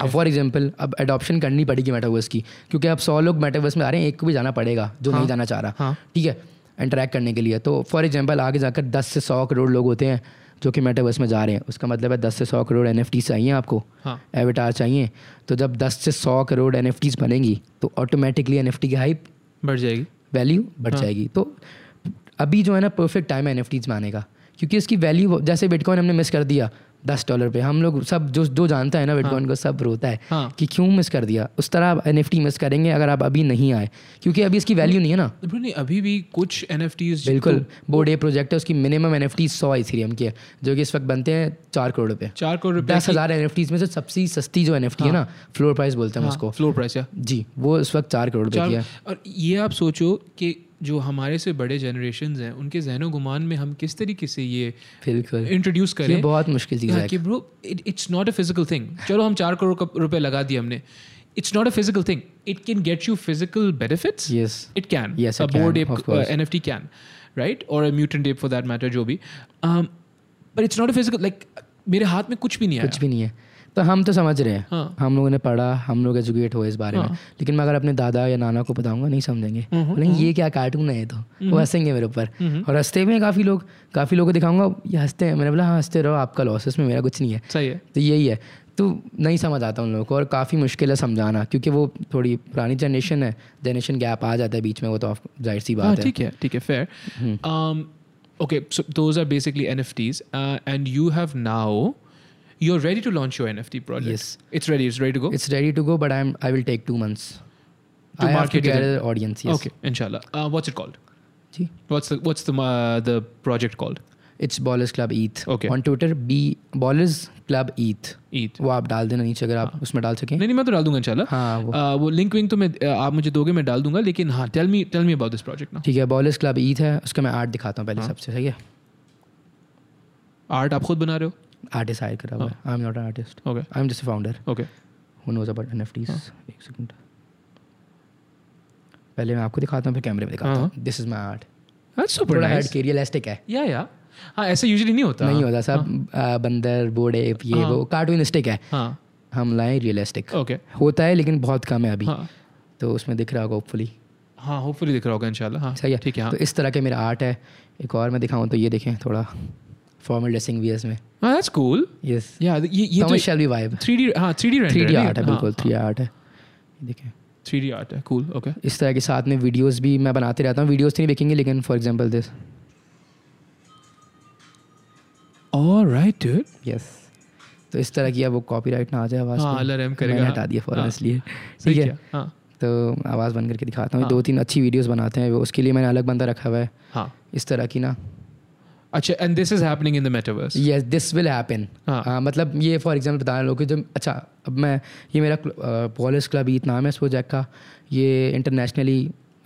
Speaker 2: अब फॉर एग्ज़ाम्पल अब अडॉप्शन करनी पड़ेगी मेटावर्स की क्योंकि अब सौ लोग मेटावर्स में आ रहे हैं एक को भी जाना पड़ेगा जो नहीं जाना चाह रहा।
Speaker 1: हाँ।
Speaker 2: ठीक है? इंटरेक्ट करने के लिए। तो फॉर एग्ज़ाम्पल आगे जाकर दस से सौ करोड़ लोग होते हैं। जो कि मेटावर्स में जा रहे हैं। उसका मतलब है दस से सौ करोड़ एनएफटी चाहिए आपको।
Speaker 1: हाँ।
Speaker 2: एविटार चाहिए। तो जब 10 से सौ करोड़ एन बनेंगी तो ऑटोमेटिकली एनएफटी की हाइप
Speaker 1: बढ़ जाएगी।
Speaker 2: वैल्यू बढ़ हाँ. जाएगी। तो अभी जो है ना परफेक्ट टाइम है एन में आने का। क्योंकि इसकी वैल्यू जैसे बिटकॉइन हमने मिस कर दिया दस डॉलर पे। हम लोग सब जो जो जानता है ना बिटकॉइन हाँ, को सब रोता है
Speaker 1: हाँ।
Speaker 2: कि क्यों मिस कर दिया? उस तरह आप एनएफटी मिस करेंगे अगर आप अभी नहीं आए। क्योंकि अभी इसकी वैल्यू नहीं है ना।
Speaker 1: नहीं अभी भी कुछ एनएफटीज
Speaker 2: बिल्कुल बोर्ड ए प्रोजेक्ट है उसकी मिनिमम एन एफ़ टी सौ इथेरियम की है जो कि इस वक्त बनते हैं चार करोड़ रुपये
Speaker 1: चार करोड़ रुपए
Speaker 2: दस हज़ार एन में से सबसे सस्ती जो एन है ना फ्लोर प्राइस बोलते हैं उसको।
Speaker 1: फ्लोर प्राइस
Speaker 2: जी वो इस वक्त चार करोड़ रुपए की है।
Speaker 1: और ये आप सोचो कि जो हमारे से बड़े जनरेशन हैं उनके जहनो गुमान में हम किस तरीके से ये इंट्रोड्यूस
Speaker 2: ये
Speaker 1: करें?
Speaker 2: बहुत मुश्किल चीज़ है।
Speaker 1: कि bro it's not a physical thing चलो हम चार करोड़ का रुपए लगा दिए हमने। It's not a physical thing it can get you physical benefits
Speaker 2: yes
Speaker 1: it can.
Speaker 2: Yes,
Speaker 1: a
Speaker 2: it
Speaker 1: board
Speaker 2: can,
Speaker 1: ape
Speaker 2: of
Speaker 1: uh,
Speaker 2: course.
Speaker 1: nft can right? Or a mutant ape for that matter जो भी। Um, but it's not a physical like मेरे हाथ में कुछ भी नहीं
Speaker 2: है
Speaker 1: कुछ
Speaker 2: भी नहीं है। तो हम तो समझ रहे हैं।
Speaker 1: हाँ।
Speaker 2: हम लोगों ने पढ़ा हम लोग एजुकेट हुए इस बारे हाँ। में लेकिन मैं अगर अपने दादा या नाना को बताऊँगा नहीं समझेंगे। बोलेंगे ये क्या कार्टून है ये तो? वो हंसेंगे मेरे ऊपर। और हँसते भी हैं काफ़ी लोग काफ़ी लोगों को दिखाऊँगा ये हँसते हैं। मैंने बोला हाँ हँसते रहो आपका लॉस इसमें मेरा कुछ नहीं है।
Speaker 1: सही है।
Speaker 2: तो यही है। तो नहीं समझ आता उन लोगों को और काफ़ी मुश्किल है समझाना क्योंकि वो थोड़ी पुरानी जनरेशन है जनरेशन गैप आ जाता है बीच में वो तो ज़ाहिर सी
Speaker 1: हाँ
Speaker 2: बात है
Speaker 1: ठीक है ठीक है fair um, okay so those are basically nfts uh, and you have now you're ready to launch your nft project.
Speaker 2: Yes.
Speaker 1: it's ready. It's ready to go?
Speaker 2: It's ready to go but I am I will take two months
Speaker 1: To
Speaker 2: I have
Speaker 1: market
Speaker 2: to
Speaker 1: it
Speaker 2: get audience yes
Speaker 1: okay inshallah. Uh, what's it called?
Speaker 2: जी
Speaker 1: what's the what's the uh, the project called?
Speaker 2: It's ballers club eth
Speaker 1: Okay.
Speaker 2: On Twitter B ballers club eth
Speaker 1: eat.
Speaker 2: वो आप डाल देना नीचे अगर आप उसमें डाल सकें।
Speaker 1: नहीं नहीं मैं तो डाल दूँगा इंशाल्लाह।
Speaker 2: हाँ वो।
Speaker 1: Uh, वो लिंक विंक तो मैं uh, आप मुझे दोगे मैं डाल दूँगा लेकिन हाँ tell me tell me about this project ना।
Speaker 2: ठीक है बॉलर्स क्लब ईथ है उसका मैं आर्ट दिखाता हूँ पहले
Speaker 1: हाँ।
Speaker 2: सबसे सही है?
Speaker 1: आर्ट आप खुद बना रहे
Speaker 2: आर्टिस्ट हायर करा हुआ है। I am not an
Speaker 1: artist okay
Speaker 2: I am just founder
Speaker 1: okay
Speaker 2: who knows about NFTs
Speaker 1: हाँ।
Speaker 2: एक सेकंड पहले मैं आपको दिखाता हूँ फिर कैमरे में दिखाता
Speaker 1: हाँ।
Speaker 2: हूँ। This is my art
Speaker 1: that's super
Speaker 2: थोड़ा हेड के रियलिस्टिक है।
Speaker 1: या या हाँ ऐसे यूजुअली नहीं होता।
Speaker 2: नहीं होता सब बंदर बोर्ड एप ये
Speaker 1: हाँ।
Speaker 2: वो कार्टूनिस्टिक है।
Speaker 1: हाँ।
Speaker 2: हम लाए रियलिस्टिक
Speaker 1: ओके
Speaker 2: होता है लेकिन बहुत कम है अभी।
Speaker 1: हाँ।
Speaker 2: तो उसमें दिख रहा होगा होपफुली
Speaker 1: हाँ होपफुली दिख रहा होगा इंशाल्लाह हाँ
Speaker 2: सही है।
Speaker 1: ठीक है हाँ।
Speaker 2: तो इस तरह के मेरा आर्ट है। एक और मैं दिखाऊँ तो ये देखें थोड़ा। फॉर्मल ड्रेसिंग वियर्स में.
Speaker 1: हाँ दैट्स कूल
Speaker 2: यस
Speaker 1: या ये ये तो
Speaker 2: थॉमस शेल्बी वाइब
Speaker 1: 3D हाँ 3D render
Speaker 2: three D art है बिल्कुल थ्री आर्ट है. ये देखें
Speaker 1: 3D आर्ट है कूल ओके
Speaker 2: इस तरह के साथ में वीडियोस भी मैं बनाते रहता हूँ वीडियोस तो नहीं देखेंगे लेकिन for example this
Speaker 1: alright dude
Speaker 2: yes तो इस तरह की अब वो कॉपीराइट ना आ जाए आवाज़
Speaker 1: हाँ। अल्लाह रहम
Speaker 2: मैंने हटा दिया फॉरन
Speaker 1: हाँ।
Speaker 2: इसलिए ठीक है?
Speaker 1: हाँ।
Speaker 2: तो आवाज़ बंद करके दिखाता हूँ।
Speaker 1: हाँ।
Speaker 2: दो तीन अच्छी वीडियोस बनाते हैं उसके लिए मैंने अलग बंदा रखा हुआ है।
Speaker 1: हाँ।
Speaker 2: इस तरह की ना।
Speaker 1: अच्छा and this is happening in the metaverse
Speaker 2: yes this will happen
Speaker 1: हाँ।
Speaker 2: मतलब ये फॉर एग्जांपल बता रहे लोग कि जब अच्छा अब मैं ये मेरा पॉलिस क्लब ईद नाम है इस प्रोजेक्ट का। ये इंटरनेशनली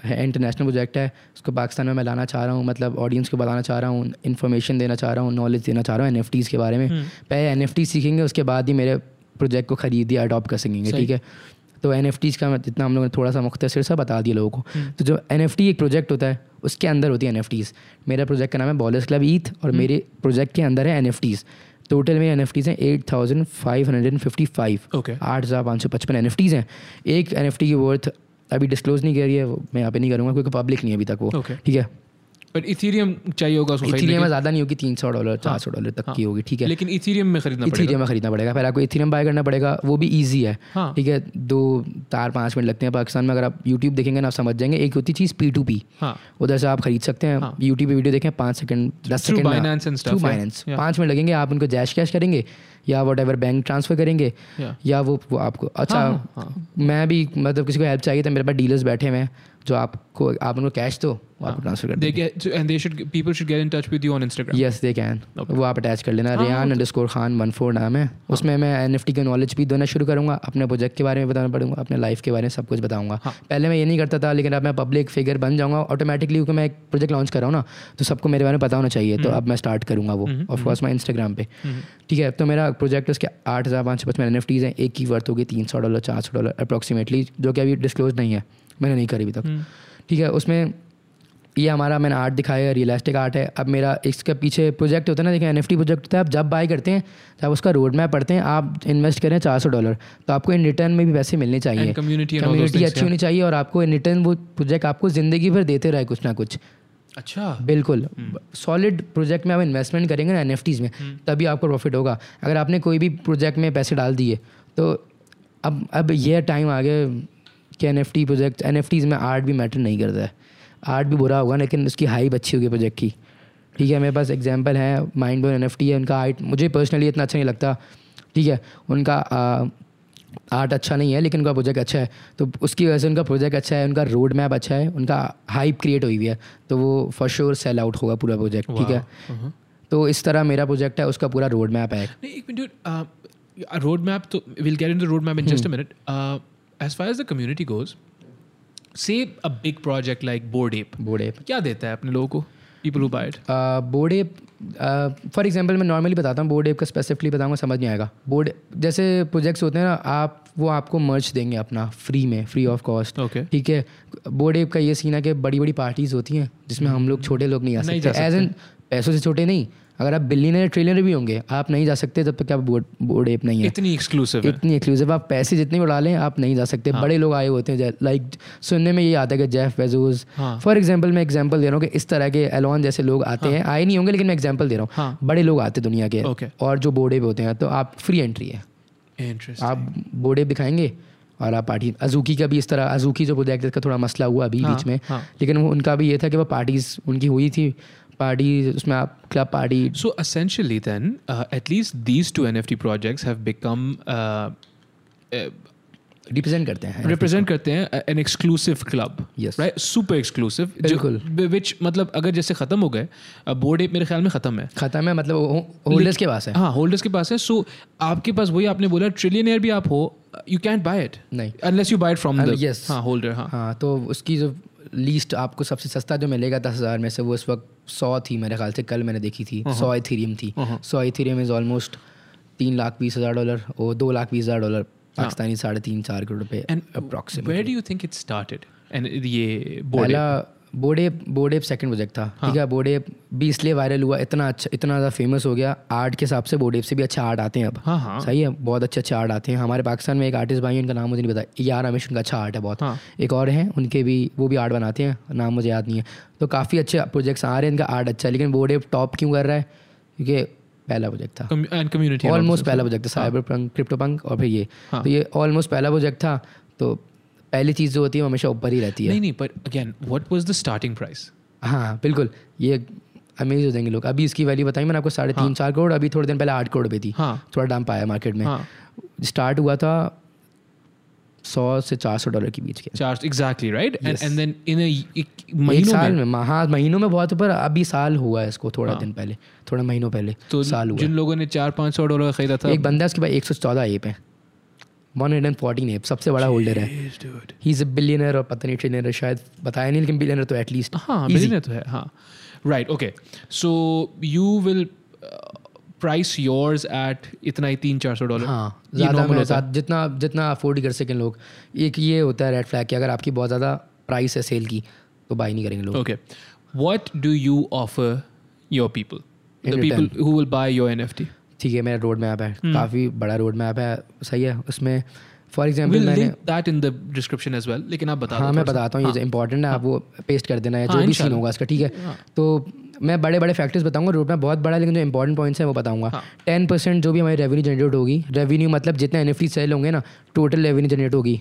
Speaker 2: है इंटरनेशनल प्रोजेक्ट है। उसको पाकिस्तान में मैं लाना चाह रहा हूँ मतलब ऑडियंस को बताना चाह रहा हूँ इन्फॉर्मेशन देना चाह रहा हूँ नॉलेज देना चाह रहा हूँ एन के बारे में। पहले एनएफटी सीखेंगे उसके बाद ही मेरे प्रोजेक्ट को खरीद या अडॉप्ट कर सकेंगे ठीक है? तो एन का जितना हम लोगों ने थोड़ा सा मुख्तर सा बता दिया लोगों को। तो जो एनएफटी एक प्रोजेक्ट होता है उसके अंदर होती है एन मेरा प्रोजेक्ट का नाम है बॉलर्स क्लब ईथ और मेरे प्रोजेक्ट के अंदर है एन टोटल मेरे एन एफ़ हैं eight thousand five hundred and fifty five
Speaker 1: okay
Speaker 2: आठ हज़ार पाँच सौ पचपन एन एफ़ टीज हैं। एक एन एफ़ टी की वर्थ अभी डिस्क्लोज नहीं कर रही है मैं यहाँ पे नहीं करूँगा क्योंकि पब्लिक नहीं है अभी तक वो।
Speaker 1: Okay.
Speaker 2: ठीक है?
Speaker 1: बट इथेरियम चाहिए होगा उसको
Speaker 2: इथीरियम
Speaker 1: के
Speaker 2: ज़्यादा नहीं होगी तीन सौ डॉलर चार सौ डॉलर तक की होगी ठीक है।
Speaker 1: लेकिन इथेरियम में खरीदना पड़ेगा।
Speaker 2: इथीरियम में खरीदना पड़ेगा। पहले आपको इथीरियम बाय करना पड़ेगा वो भी ईजी है।
Speaker 1: हाँ।
Speaker 2: ठीक है दो चार पाँच मिनट लगते हैं पाकिस्तान में। अगर आप यूट्यूब देखेंगे ना आप समझ जाएँगे एक होती चीज़ पी टू पी
Speaker 1: हाँ।
Speaker 2: उधर से आप खरीद सकते हैं।
Speaker 1: हाँ।
Speaker 2: यूट्यूब वीडियो देखें पाँच सेकंड दस सेकंड. पाँच मिनट लगेंगे आप उनको जैश कैश करेंगे या वट एवर बैंक ट्रांसफ़र करेंगे या वो आपको अच्छा
Speaker 1: हाँ, हाँ,
Speaker 2: मैं भी मतलब किसी को हेल्प चाहिए तो मेरे पास डीलर्स बैठे हुए हैं। जो आपको आप उनको कैश दो वो आपको ट्रांसफ़र कर यस दे कैन वो आप अटैच कर लेना।
Speaker 1: हाँ,
Speaker 2: Riyan underscore Khan one four नाम है। उसमें मैं एन एफ़ टी का नॉलेज भी देना शुरू करूँगा अपने प्रोजेक्ट के बारे में बताना पड़ूँगा अपने लाइफ के बारे में सब कुछ बताऊँगा।
Speaker 1: हाँ।
Speaker 2: पहले मैं ये नहीं करता था लेकिन अब मैं पब्लिक फिगर बन जाऊँगा ऑटोमेटिकली क्योंकि मैं एक प्रोजेक्ट लॉन्च कर रहा हूँ ना तो सबको मेरे बारे में पता होना चाहिए तो अब मैं स्टार्ट करूँगा वो ऑफकोर्स मैं इंस्टाग्राम पे। ठीक है तो मेरा प्रोजेक्ट उसके आठ हज़ार पाँच सौ पचपन एन एफ़ टीज़ हैं एक की वर्थ होगी तीन सौ डॉलर चार सौ डॉलर अप्रॉक्सीमेटली जो कि अभी डिस्क्लोज नहीं है। मैंने नहीं करी अभी तक। ठीक है उसमें ये हमारा मैंने आर्ट दिखाया है रियलिस्टिक आर्ट है। अब मेरा इसके पीछे प्रोजेक्ट होता है ना देखें एन प्रोजेक्ट होता है आप जब बाय करते हैं जब उसका रोड मैप पढ़ते हैं आप इन्वेस्ट करें चार सौ डॉलर तो आपको इन रिटर्न में भी पैसे मिलने चाहिए। कम्युनिटी अच्छी होनी चाहिए और आपको इन रिटर्न वो प्रोजेक्ट आपको ज़िंदगी भर देते रहे कुछ ना कुछ।
Speaker 1: अच्छा।
Speaker 2: बिल्कुल। सॉलिड प्रोजेक्ट में आप इन्वेस्टमेंट करेंगे ना एन में तभी आपको प्रॉफिट होगा। अगर आपने कोई भी प्रोजेक्ट में पैसे डाल दिए तो अब अब ये टाइम आ गया कि N F project N F Ts में आर्ट भी मैटर नहीं करता है। आर्ट भी बुरा होगा लेकिन उसकी हाइप अच्छी होगी प्रोजेक्ट की। ठीक है मेरे पास एग्ज़ाम्पल है mind bone N F T है उनका आर्ट मुझे पर्सनली इतना अच्छा नहीं लगता। ठीक है उनका आर्ट अच्छा नहीं है लेकिन उनका प्रोजेक्ट अच्छा है। तो उसकी वजह से उनका प्रोजेक्ट अच्छा है उनका रोड मैप अच्छा है उनका हाइप क्रिएट हुई हुई है तो वो फॉर श्योर सेल आउट होगा पूरा प्रोजेक्ट ठीक है।
Speaker 1: Uh-huh.
Speaker 2: तो इस तरह मेरा प्रोजेक्ट है उसका पूरा रोड मैप है।
Speaker 1: रोड मैप तो will get into road map in just a minute as far as the community goes say a big project like ape
Speaker 2: bored
Speaker 1: क्या देता है अपने लोगों को? People who it
Speaker 2: bored ape for example मैं normally बताता हूँ बोर्ड एप का स्पेसिफिकली बताऊँगा समझ नहीं आएगा. बोर्ड जैसे प्रोजेक्ट्स होते हैं ना आप वो आपको मर्च देंगे अपना फ्री में फ्री ऑफ़ कॉस्ट
Speaker 1: ओके
Speaker 2: ठीक है? बोर्ड एप का ये सीन है कि बड़ी बड़ी पार्टीज़ होती हैं जिसमें हम लोग छोटे लोग नहीं आ सकते. एज एन पैसों से छोटे नहीं अगर आप बिलियनर ट्रिलियनर भी होंगे आप नहीं जा सकते जब तक आप बोर्ड बोर्ड एप नहीं है।
Speaker 1: इतनी एक्सक्लूसिव है।
Speaker 2: इतनी एक्सक्लूसिव आप पैसे जितने भी उड़ा लें आप नहीं जा सकते।
Speaker 1: हाँ।
Speaker 2: बड़े लोग आए होते हैं लाइक सुनने में ये आता है कि जेफ बेजोस
Speaker 1: हाँ।
Speaker 2: फॉर एग्जांपल मैं एग्जांपल दे रहा हूँ कि इस तरह के एलॉन जैसे लोग आते हैं। आए नहीं होंगे लेकिन मैं एग्ज़ाम्पल दे रहा हूँ।
Speaker 1: हाँ।
Speaker 2: बड़े लोग आते हैं दुनिया के।
Speaker 1: Okay.
Speaker 2: और जो बोर्डे पे होते हैं तो आप फ्री एंट्री है। आप बोर्डे दिखाएँगे और आप पार्टी अजूकी का भी इस तरह अजूकी जो प्रोजेक्ट का थोड़ा मसला हुआ अभी
Speaker 1: हाँ,
Speaker 2: बीच में
Speaker 1: हाँ।
Speaker 2: लेकिन वो उनका भी ये था कि वो पार्टीज़ उनकी हुई थी। पार्टी उसमें आप club party
Speaker 1: So essentially, then, uh, at least these two NFT projects have become uh, uh,
Speaker 2: represent करते हैं
Speaker 1: represent करते हैं club,
Speaker 2: Yes.
Speaker 1: right? Super exclusive. जो-
Speaker 2: बिल्कुल।
Speaker 1: which मतलब अगर जैसे खत्म हो गए बोर्ड एप मेरे ख्याल में खत्म है
Speaker 2: खत्म है मतलब होल्डर्स के पास है
Speaker 1: हाँ होल्डर्स के पास है सो आपके पास वही आपने बोला ट्रिलियनियर भी आप हो यू कैंट बाय इट
Speaker 2: नहीं
Speaker 1: unless you buy it
Speaker 2: from
Speaker 1: हाँ होल्डर हाँ
Speaker 2: हाँ तो उसकी जो लीस्ट आपको सबसे सस्ता जो मिलेगा दस हज़ार में से वो इस वक्त सौ थी मेरे ख्याल से कल मैंने देखी थी। सौ इथीरियम थी। सौ इथीरियम इज़ ऑलमोस्ट तीन लाख बीस हज़ार डॉलर और दो लाख बीस हज़ार डॉलर पाकिस्तानी साढ़े तीन चार करोड़ रुपये
Speaker 1: and
Speaker 2: approximate
Speaker 1: where do you think it started and ये
Speaker 2: पहला बोर्डेप बोर्डेप सेकंड प्रोजेक्ट था ठीक है? बोर्डेप भी इसलिए वायरल हुआ इतना अच्छा इतना ज़्यादा फ़ेमस हो गया आर्ट के हिसाब से बोर्डेप से भी अच्छा आर्ट आते हैं अब।
Speaker 1: हाँ हाँ।
Speaker 2: सही है? बहुत अच्छे अच्छे आर्ट आते हैं। हमारे पाकिस्तान में एक आर्टिस्ट भाई हैं, उनका नाम मुझे नहीं पता। यार रमेश उनका अच्छा आर्ट है बहुत।
Speaker 1: हाँ।
Speaker 2: एक और हैं उनके भी वो भी आर्ट बनाते हैं नाम मुझे याद नहीं है। तो काफ़ी अच्छे प्रोजेक्ट्स आ रहे हैं इनका आर्ट अच्छा है। लेकिन बोर्डेप टॉप क्यों कर रहा है? क्योंकि पहला प्रोजेक्ट था।
Speaker 1: कम्युनिटी
Speaker 2: ऑलमोस्ट पहला प्रोजेक्ट था साइबर पंक क्रिप्टो पंक और फिर ये।
Speaker 1: हाँ।
Speaker 2: तो ये ऑलमोस्ट पहला प्रोजेक्ट था तो पहली चीज़ जो होती है हमेशा ऊपर ही रहती है।
Speaker 1: नहीं नहीं but again what was the starting price
Speaker 2: हाँ बिल्कुल ये अमेज हो जाएँगे लोग। अभी इसकी वैल्यू बताई मैंने आपको साढ़े तीन चार करोड़ अभी थोड़े दिन पहले आठ करोड़ पे थी।
Speaker 1: हाँ।
Speaker 2: थोड़ा डंप पाया मार्केट में।
Speaker 1: हाँ।
Speaker 2: स्टार्ट हुआ था सौ से चार सौ डॉलर के बीच के।
Speaker 1: Charge exactly right
Speaker 2: and
Speaker 1: and then in
Speaker 2: एक
Speaker 1: महीनों
Speaker 2: साल
Speaker 1: में।
Speaker 2: में हाँ महीनों में बहुत ऊपर अभी साल हुआ है इसको थोड़ा दिन पहले थोड़ा महीनों पहले
Speaker 1: तो
Speaker 2: साल हुआ
Speaker 1: जिन लोगों ने चार पाँच सौ डॉलर खरीदा था
Speaker 2: एक बंदा है उसके पास एक सौ चौदह एप है one hundred and fourteen ape सबसे बड़ा होल्डर है। ही इज़ अ बिलियनर और पता नहीं ट्रिलियनर शायद बताया नहीं लेकिन बिलियनर तो एटलीस्ट
Speaker 1: हाँ बिलियनर तो है हाँ। Right okay so you will price yours at इतना ही तीन चार सौ डॉलर
Speaker 2: हाँ ज़्यादा मेरे
Speaker 1: है।
Speaker 2: साथ जितना जितना अफोर्ड कर सकें लोग। एक ये होता है रेड फ्लैग कि अगर आपकी बहुत ज़्यादा प्राइस है सेल की तो बाई नहीं करेंगे लोग।
Speaker 1: Okay. What do you offer your people?
Speaker 2: In
Speaker 1: the people who will buy your NFT.
Speaker 2: ठीक है मेरा रोड मैप है।
Speaker 1: Hmm.
Speaker 2: काफ़ी बड़ा रोड मैप है सही है। उसमें फॉर एग्ज़ाम्पल मैंने
Speaker 1: link that in the description as लेकिन आप बता
Speaker 2: हाँ मैं बताता हूँ ये इंपॉर्टेंट है। आप वो पेस्ट कर देना है
Speaker 1: हाँ,
Speaker 2: जो भी सीन होगा इसका ठीक है?
Speaker 1: हाँ।
Speaker 2: तो मैं बड़े बड़े फैक्टर्स बताऊँगा रोड मैप बहुत बड़ा लेकिन जो इंपॉर्टेंट पॉइंट्स हैं वो बताऊँगा।
Speaker 1: हाँ।
Speaker 2: टेन परसेंट जो भी हमारी रेवेन्यू जनरेट होगी रेवेन्यू मतलब जितने एन एफ़ सेल होंगे ना टोटल रेवेन्यू जनरेट होगी।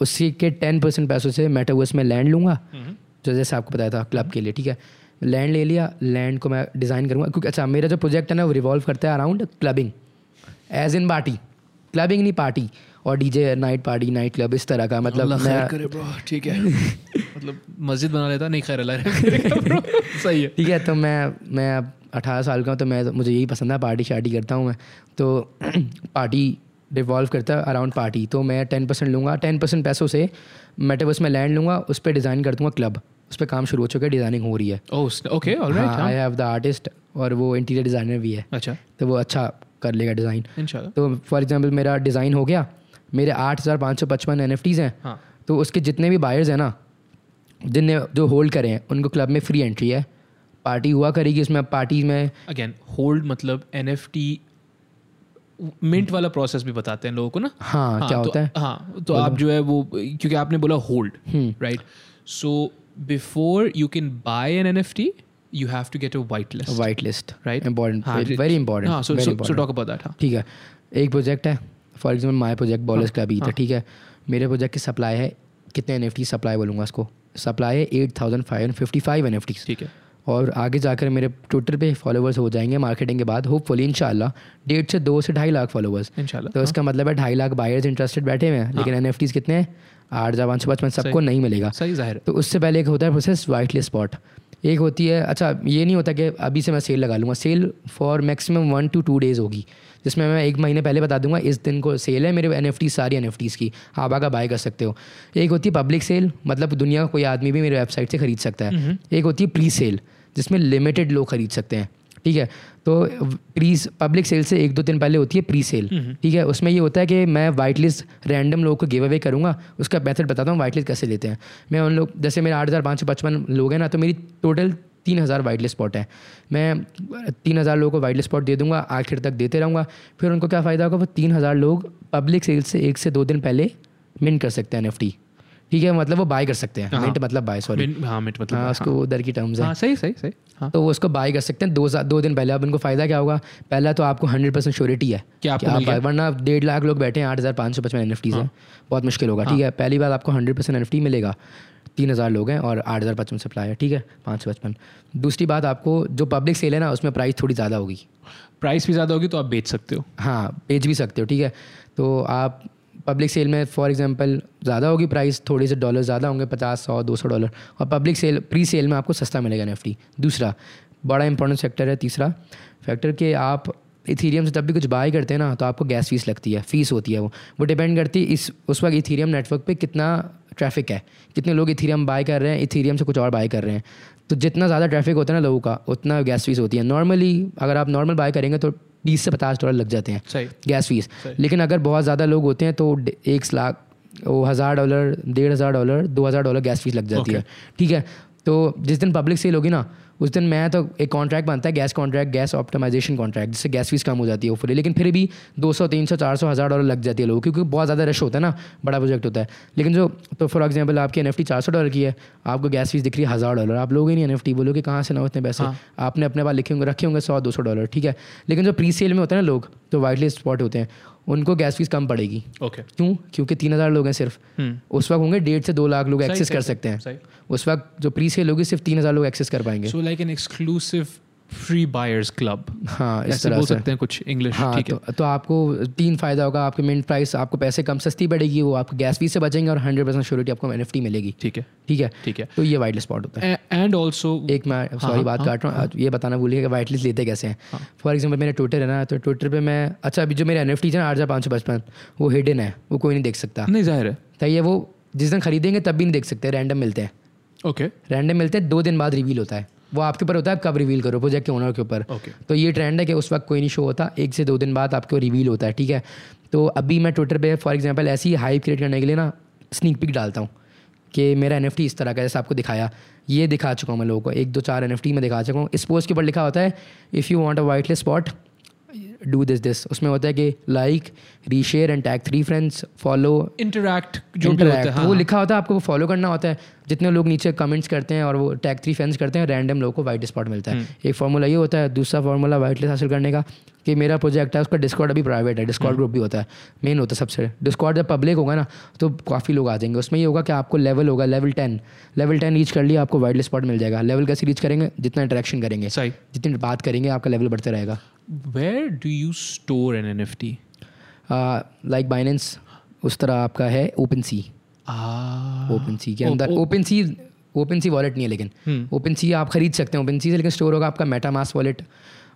Speaker 2: उसी के टेन परसेंट पैसों से मेटावर्स में लैंड लूँगा। जो जैसे आपको बताया था क्लब के लिए ठीक है? लैंड ले लिया लैंड को मैं डिज़ाइन करूँगा। क्योंकि अच्छा मेरा जो प्रोजेक्ट है ना वो रिवॉल्व करता है around clubbing as in party clubbing नहीं पार्टी और DJ night party night club इस तरह का मतलब मैं
Speaker 1: करे ब्रो ठीक है। मतलब मस्जिद बना लेता नहीं खैर. सही है।
Speaker 2: ठीक है तो मैं मैं अब अठारह साल का हूँ तो मैं मुझे यही पसंद है पार्टी शार्टी करता हूँ मैं। तो पार्टी रिवॉल्व करता है अराउंड पार्टी तो मैं टेन परसेंट लूँगा टेन परसेंट पैसों से मेटावर्स में लैंड लूँगा उस पर डिज़ाइन कर दूँगा क्लब उस पर काम शुरू हो चुका है डिज़ाइनिंग हो रही है।
Speaker 1: Okay
Speaker 2: I have the artist और वो इंटीरियर डिज़ाइनर भी है।
Speaker 1: अच्छा।
Speaker 2: तो वो अच्छा कर लेगा डिज़ाइन तो फॉर एग्जांपल मेरा डिज़ाइन हो गया मेरे आठ हज़ार पाँच सौ पचपन एन एफ़ टीज़ हैं।
Speaker 1: हाँ।
Speaker 2: तो उसके जितने भी बायर्स हैं ना जिनने जो होल्ड करे हैं उनको क्लब में फ्री एंट्री है। पार्टी हुआ करेगी उसमें पार्टी में
Speaker 1: अगेन होल्ड मतलब एनएफटी मिंट वाला प्रोसेस भी बताते हैं लोगों को ना।
Speaker 2: हाँ, क्या
Speaker 1: तो,
Speaker 2: होता है?
Speaker 1: हाँ तो आप जो है वो क्योंकि आपने बोला hold right so before you can buy an NFT you have to get a white list
Speaker 2: white list
Speaker 1: Right.
Speaker 2: Important
Speaker 1: हाँ,
Speaker 2: वेरी इंपॉर्टेंट
Speaker 1: हाँ so so talk about that हाँ.
Speaker 2: ठीक है. एक प्रोजेक्ट है. For example my project ballers club ही. था ठीक है. मेरे प्रोजेक्ट की सप्लाई है. कितने NFT सप्लाई बोलूँगा उसको सप्लाई है eight thousand five hundred fifty five N
Speaker 1: ठीक है.
Speaker 2: और आगे जाकर मेरे ट्विटर पे फॉलोवर्स हो जाएँगे मार्केटिंग के बाद होप होपफुली इंशाल्लाह. डेढ़ से दो से ढाई लाख फॉलोवर्स तो इसका मतलब है ढाई लाख बायर्स इंटरेस्टेड बैठे हुए हैं. लेकिन एन कितने हैं? आठ हज़ार पाँच सौ पचपन सबको नहीं मिलेगा।
Speaker 1: सही ज़ाहिर।
Speaker 2: तो उससे पहले एक होता है प्रोसेस वाइट लिस्ट स्पॉट एक होती है अच्छा ये नहीं होता कि अभी से मैं सेल लगा लूँगा। Sale for maximum one two two days होगी जिसमें मैं एक महीने पहले बता दूँगा इस दिन को सेल है मेरे एन एफ़ टी सारी एन एफ़ टीज की। आप आकर बाय कर सकते हो। एक होती है पब्लिक सेल मतलब दुनिया का कोई आदमी भी मेरे वेबसाइट से खरीद सकता है। एक होती है प्री सेल जिसमें लिमिटेड लोग खरीद सकते हैं। ठीक है? तो प्री पब्लिक सेल से एक दो दिन पहले होती है प्री सेल ठीक है? उसमें ये होता है कि मैं वाइट लिस्ट रैंडम लोगों को गिव अवे करूँगा उसका मेथड बताता हूँ वाइट लिस्ट कैसे लेते हैं। मैं उन लोग जैसे मेरे आठ हज़ार पाँच सौ पचपन लोग हैं ना तो मेरी टोटल तीन हज़ार वाइट लिस्ट स्पॉट है। मैं तीन हज़ार लोगों को वाइट लिस्ट स्पॉट दे दूँगा आखिर तक देते रहूँगा। फिर उनको क्या फ़ायदा होगा? वो तीन हज़ार लोग पब्लिक सेल से एक से दो दिन पहले मिन कर सकते हैं एन ठीक है मतलब वो बाय कर सकते हैं। मिंट मतलब बाय सॉरी
Speaker 1: हाँ मिनट मतलब
Speaker 2: हाँ उसको उधर की टर्म्स है।
Speaker 1: हाँ सही सही सही। हाँ।
Speaker 2: तो वो उसको बाय कर सकते हैं। दो दो दिन पहले। अब उनको फ़ायदा क्या होगा? पहला तो आपको हंड्रेड परसेंट श्योरिटी है
Speaker 1: कि आपको
Speaker 2: आप वरना डेढ़ लाख लोग बैठे हैं आठ हज़ार पाँच सौ पचपन एन है। बहुत मुश्किल होगा ठीक है? पहली बार आपको hundred percent N F T मिलेगा। तीन हज़ार लोग हैं और आठ हज़ार पचपन सप्लाई है ठीक है? पाँच सौ पचपन। दूसरी बात आपको जो पब्लिक सेल है ना उसमें प्राइस थोड़ी ज़्यादा होगी।
Speaker 1: प्राइस भी ज़्यादा होगी तो आप बेच सकते हो।
Speaker 2: हाँ बेच भी सकते हो ठीक है? तो आप पब्लिक सेल में फॉर एग्जांपल ज़्यादा होगी प्राइस थोड़े से डॉलर ज़्यादा होंगे, पचास, सौ, दो सौ डॉलर और पब्लिक सेल प्री सेल में आपको सस्ता मिलेगा एनएफटी दूसरा, बड़ा इंपॉर्टेंट सेक्टर है, तीसरा फैक्टर कि आप इथीरियम से तब भी कुछ बाय करते हैं ना तो आपको गैस फ़ीस लगती है फ़ीस होती है वो। वो डिपेंड करती है इस, उस वक्त इथीरियम नेटवर्क पे कितना ट्रैफ़िक है, कितने लोग इथीरियम बाय कर रहे हैं इथीरियम से कुछ और बाय कर रहे हैं। तो जितना ज़्यादा ट्रैफ़िक होता है ना लोगों का उतना गैस फ़ीस होती है। नॉर्मली अगर आप नॉर्मल बाय करेंगे तो बीस से पचास डॉलर लग जाते हैं गैस फ़ीस लेकिन अगर बहुत ज़्यादा लोग होते हैं तो एक लाख वो हज़ार डॉलर डेढ़ हज़ार डॉलर दो हज़ार डॉलर गैस फ़ीस लग जाती है। ठीक है? तो जिस दिन पब्लिक सेल होगी ना उस दिन मैं तो एक कॉन्ट्रैक्ट बनता है gas contract gas optimization contract जिससे गैस फ़ीस कम हो जाती है ऊपर लेकिन फिर भी दो सौ तीन सौ चार सौ हज़ार डॉलर लग जाती है लोगों की, क्योंकि बहुत ज़्यादा रश होता है ना बड़ा प्रोजेक्ट होता है। लेकिन जो तो फॉर एग्ज़ाम्पल आपकी एन एफ़ चार सौ डॉलर की है आपको गैस फ़ीस दिख रही है हज़ार डॉलर आप लोग ही नहीं एन एफ़ टी बोलो कि कहाँ से ना उतने पैसे? आपने अपने पास लिखे होंगे रखे होंगे सौ दो सौ डॉलर ठीक है? लेकिन जो प्री सेल में होते हैं ना लोग जो वाइट लिस्ट स्पॉट होते हैं उनको गैस फ़ीस कम पड़ेगी।
Speaker 1: Okay okay.
Speaker 2: क्यों? क्योंकि तीन हज़ार लोग हैं सिर्फ़। hmm. उस वक्त होंगे डेढ़ से दो लाख लोग एक्सेस कर सकते हैं। उस वक्त जो प्री सेल होगी सिर्फ़ तीन हज़ार लोग एक्सेस कर पाएँगे।
Speaker 1: So like an exclusive free buyers club
Speaker 2: हाँ इस तरह
Speaker 1: बोल सकते हैं कुछ इंग्लिश
Speaker 2: हाँ
Speaker 1: ठीक है।
Speaker 2: तो, तो आपको तीन फ़ायदा होगा आपके मिनट प्राइस आपको पैसे कम सस्ती पड़ेगी वो आपको गैस फ़ीस से बचेंगे और हंड्रेड परसेंट श्योरिटी आपको एनएफटी मिलेगी।
Speaker 1: ठीक है।
Speaker 2: ठीक है?
Speaker 1: ठीक है।
Speaker 2: तो ये वाइट स्पॉट होता है।
Speaker 1: एंड ऑल्सो
Speaker 2: एक मैं सॉरी बात काट रहा हूँ। ये बताना भूलिए कि वाइट लिस्ट लेते कैसे हैं। फॉर एग्ज़ाम्पल मेरा ट्विटर है ना तो ट्विटर पर मैं अच्छा अभी जो मेरे एन एफ़ टी है आठ हज़ार पाँच सौ पचपन वो हिडन है वो कोई नहीं देख सकता।
Speaker 1: नहीं ज़ाहिर है।
Speaker 2: तो ये वो जिस दिन खरीदेंगे तब भी नहीं देख सकते रैंडम मिलते हैं।
Speaker 1: ओके
Speaker 2: रैंडम मिलते हैं दो दिन बाद रिवील होता है। वो आपके ऊपर होता है कब रिवील करो प्रोजेक्ट के ओनर के ऊपर।
Speaker 1: Okay.
Speaker 2: तो ये ट्रेंड है कि उस वक्त कोई नहीं शो होता एक से दो दिन बाद आपको रिवील होता है ठीक है? तो अभी मैं ट्विटर पे फॉर एग्जांपल ऐसी हाइप क्रिएट करने के लिए ना स्नीक पिक डालता हूँ कि मेरा एनएफटी इस तरह का जैसे आपको दिखाया। ये दिखा चुका हूँ मैं लोगों को एक दो चार एन एफ़ में दिखा चुका हूँ। इस पोस्ट के ऊपर लिखा होता है if you want a white list spot do this this उसमें होता है कि like reshare and tag three friends follow
Speaker 1: interact जो होता है
Speaker 2: वो लिखा होता है आपको फॉलो करना होता है। जितने लोग नीचे कमेंट्स करते हैं और वो टैग थ्री फ्रेंड्स करते हैं रैंडम लोगों को वाइट स्पॉट मिलता
Speaker 1: हम्म।
Speaker 2: है एक फार्मूला ये होता है दूसरा फार्मूला वाइट लिस्ट हासिल करने का कि मेरा प्रोजेक्ट है उसका डिस्कॉर्ड अभी प्राइवेट है
Speaker 1: हम्म।
Speaker 2: डिस्कॉर्ड ग्रुप भी होता है। मेन होता है सबसे। डिस्कॉर्ड जब पब्लिक होगा ना तो काफ़ी लोग आ जाएँगे। उसमें ये होगा कि आपको लेवल होगा level ten level ten reach कर लिया आपको वाइट स्पॉट मिल जाएगा। लेवल कैसे रीच करेंगे? जितना इंटरेक्शन करेंगे।
Speaker 1: सही।
Speaker 2: जितनी बात करेंगे आपका लेवल बढ़ते रहेगा।
Speaker 1: Where do you store an N F T
Speaker 2: like Binance उस तरह आपका है ओपन सी. ओपन सी के अंदर। OpenSea OpenSea wallet नहीं है लेकिन।
Speaker 1: हम्म।
Speaker 2: ओपन सी आप खरीद सकते हैं। ओपन सी से लेकिन स्टोर होगा आपका मेटा मास वॉलेट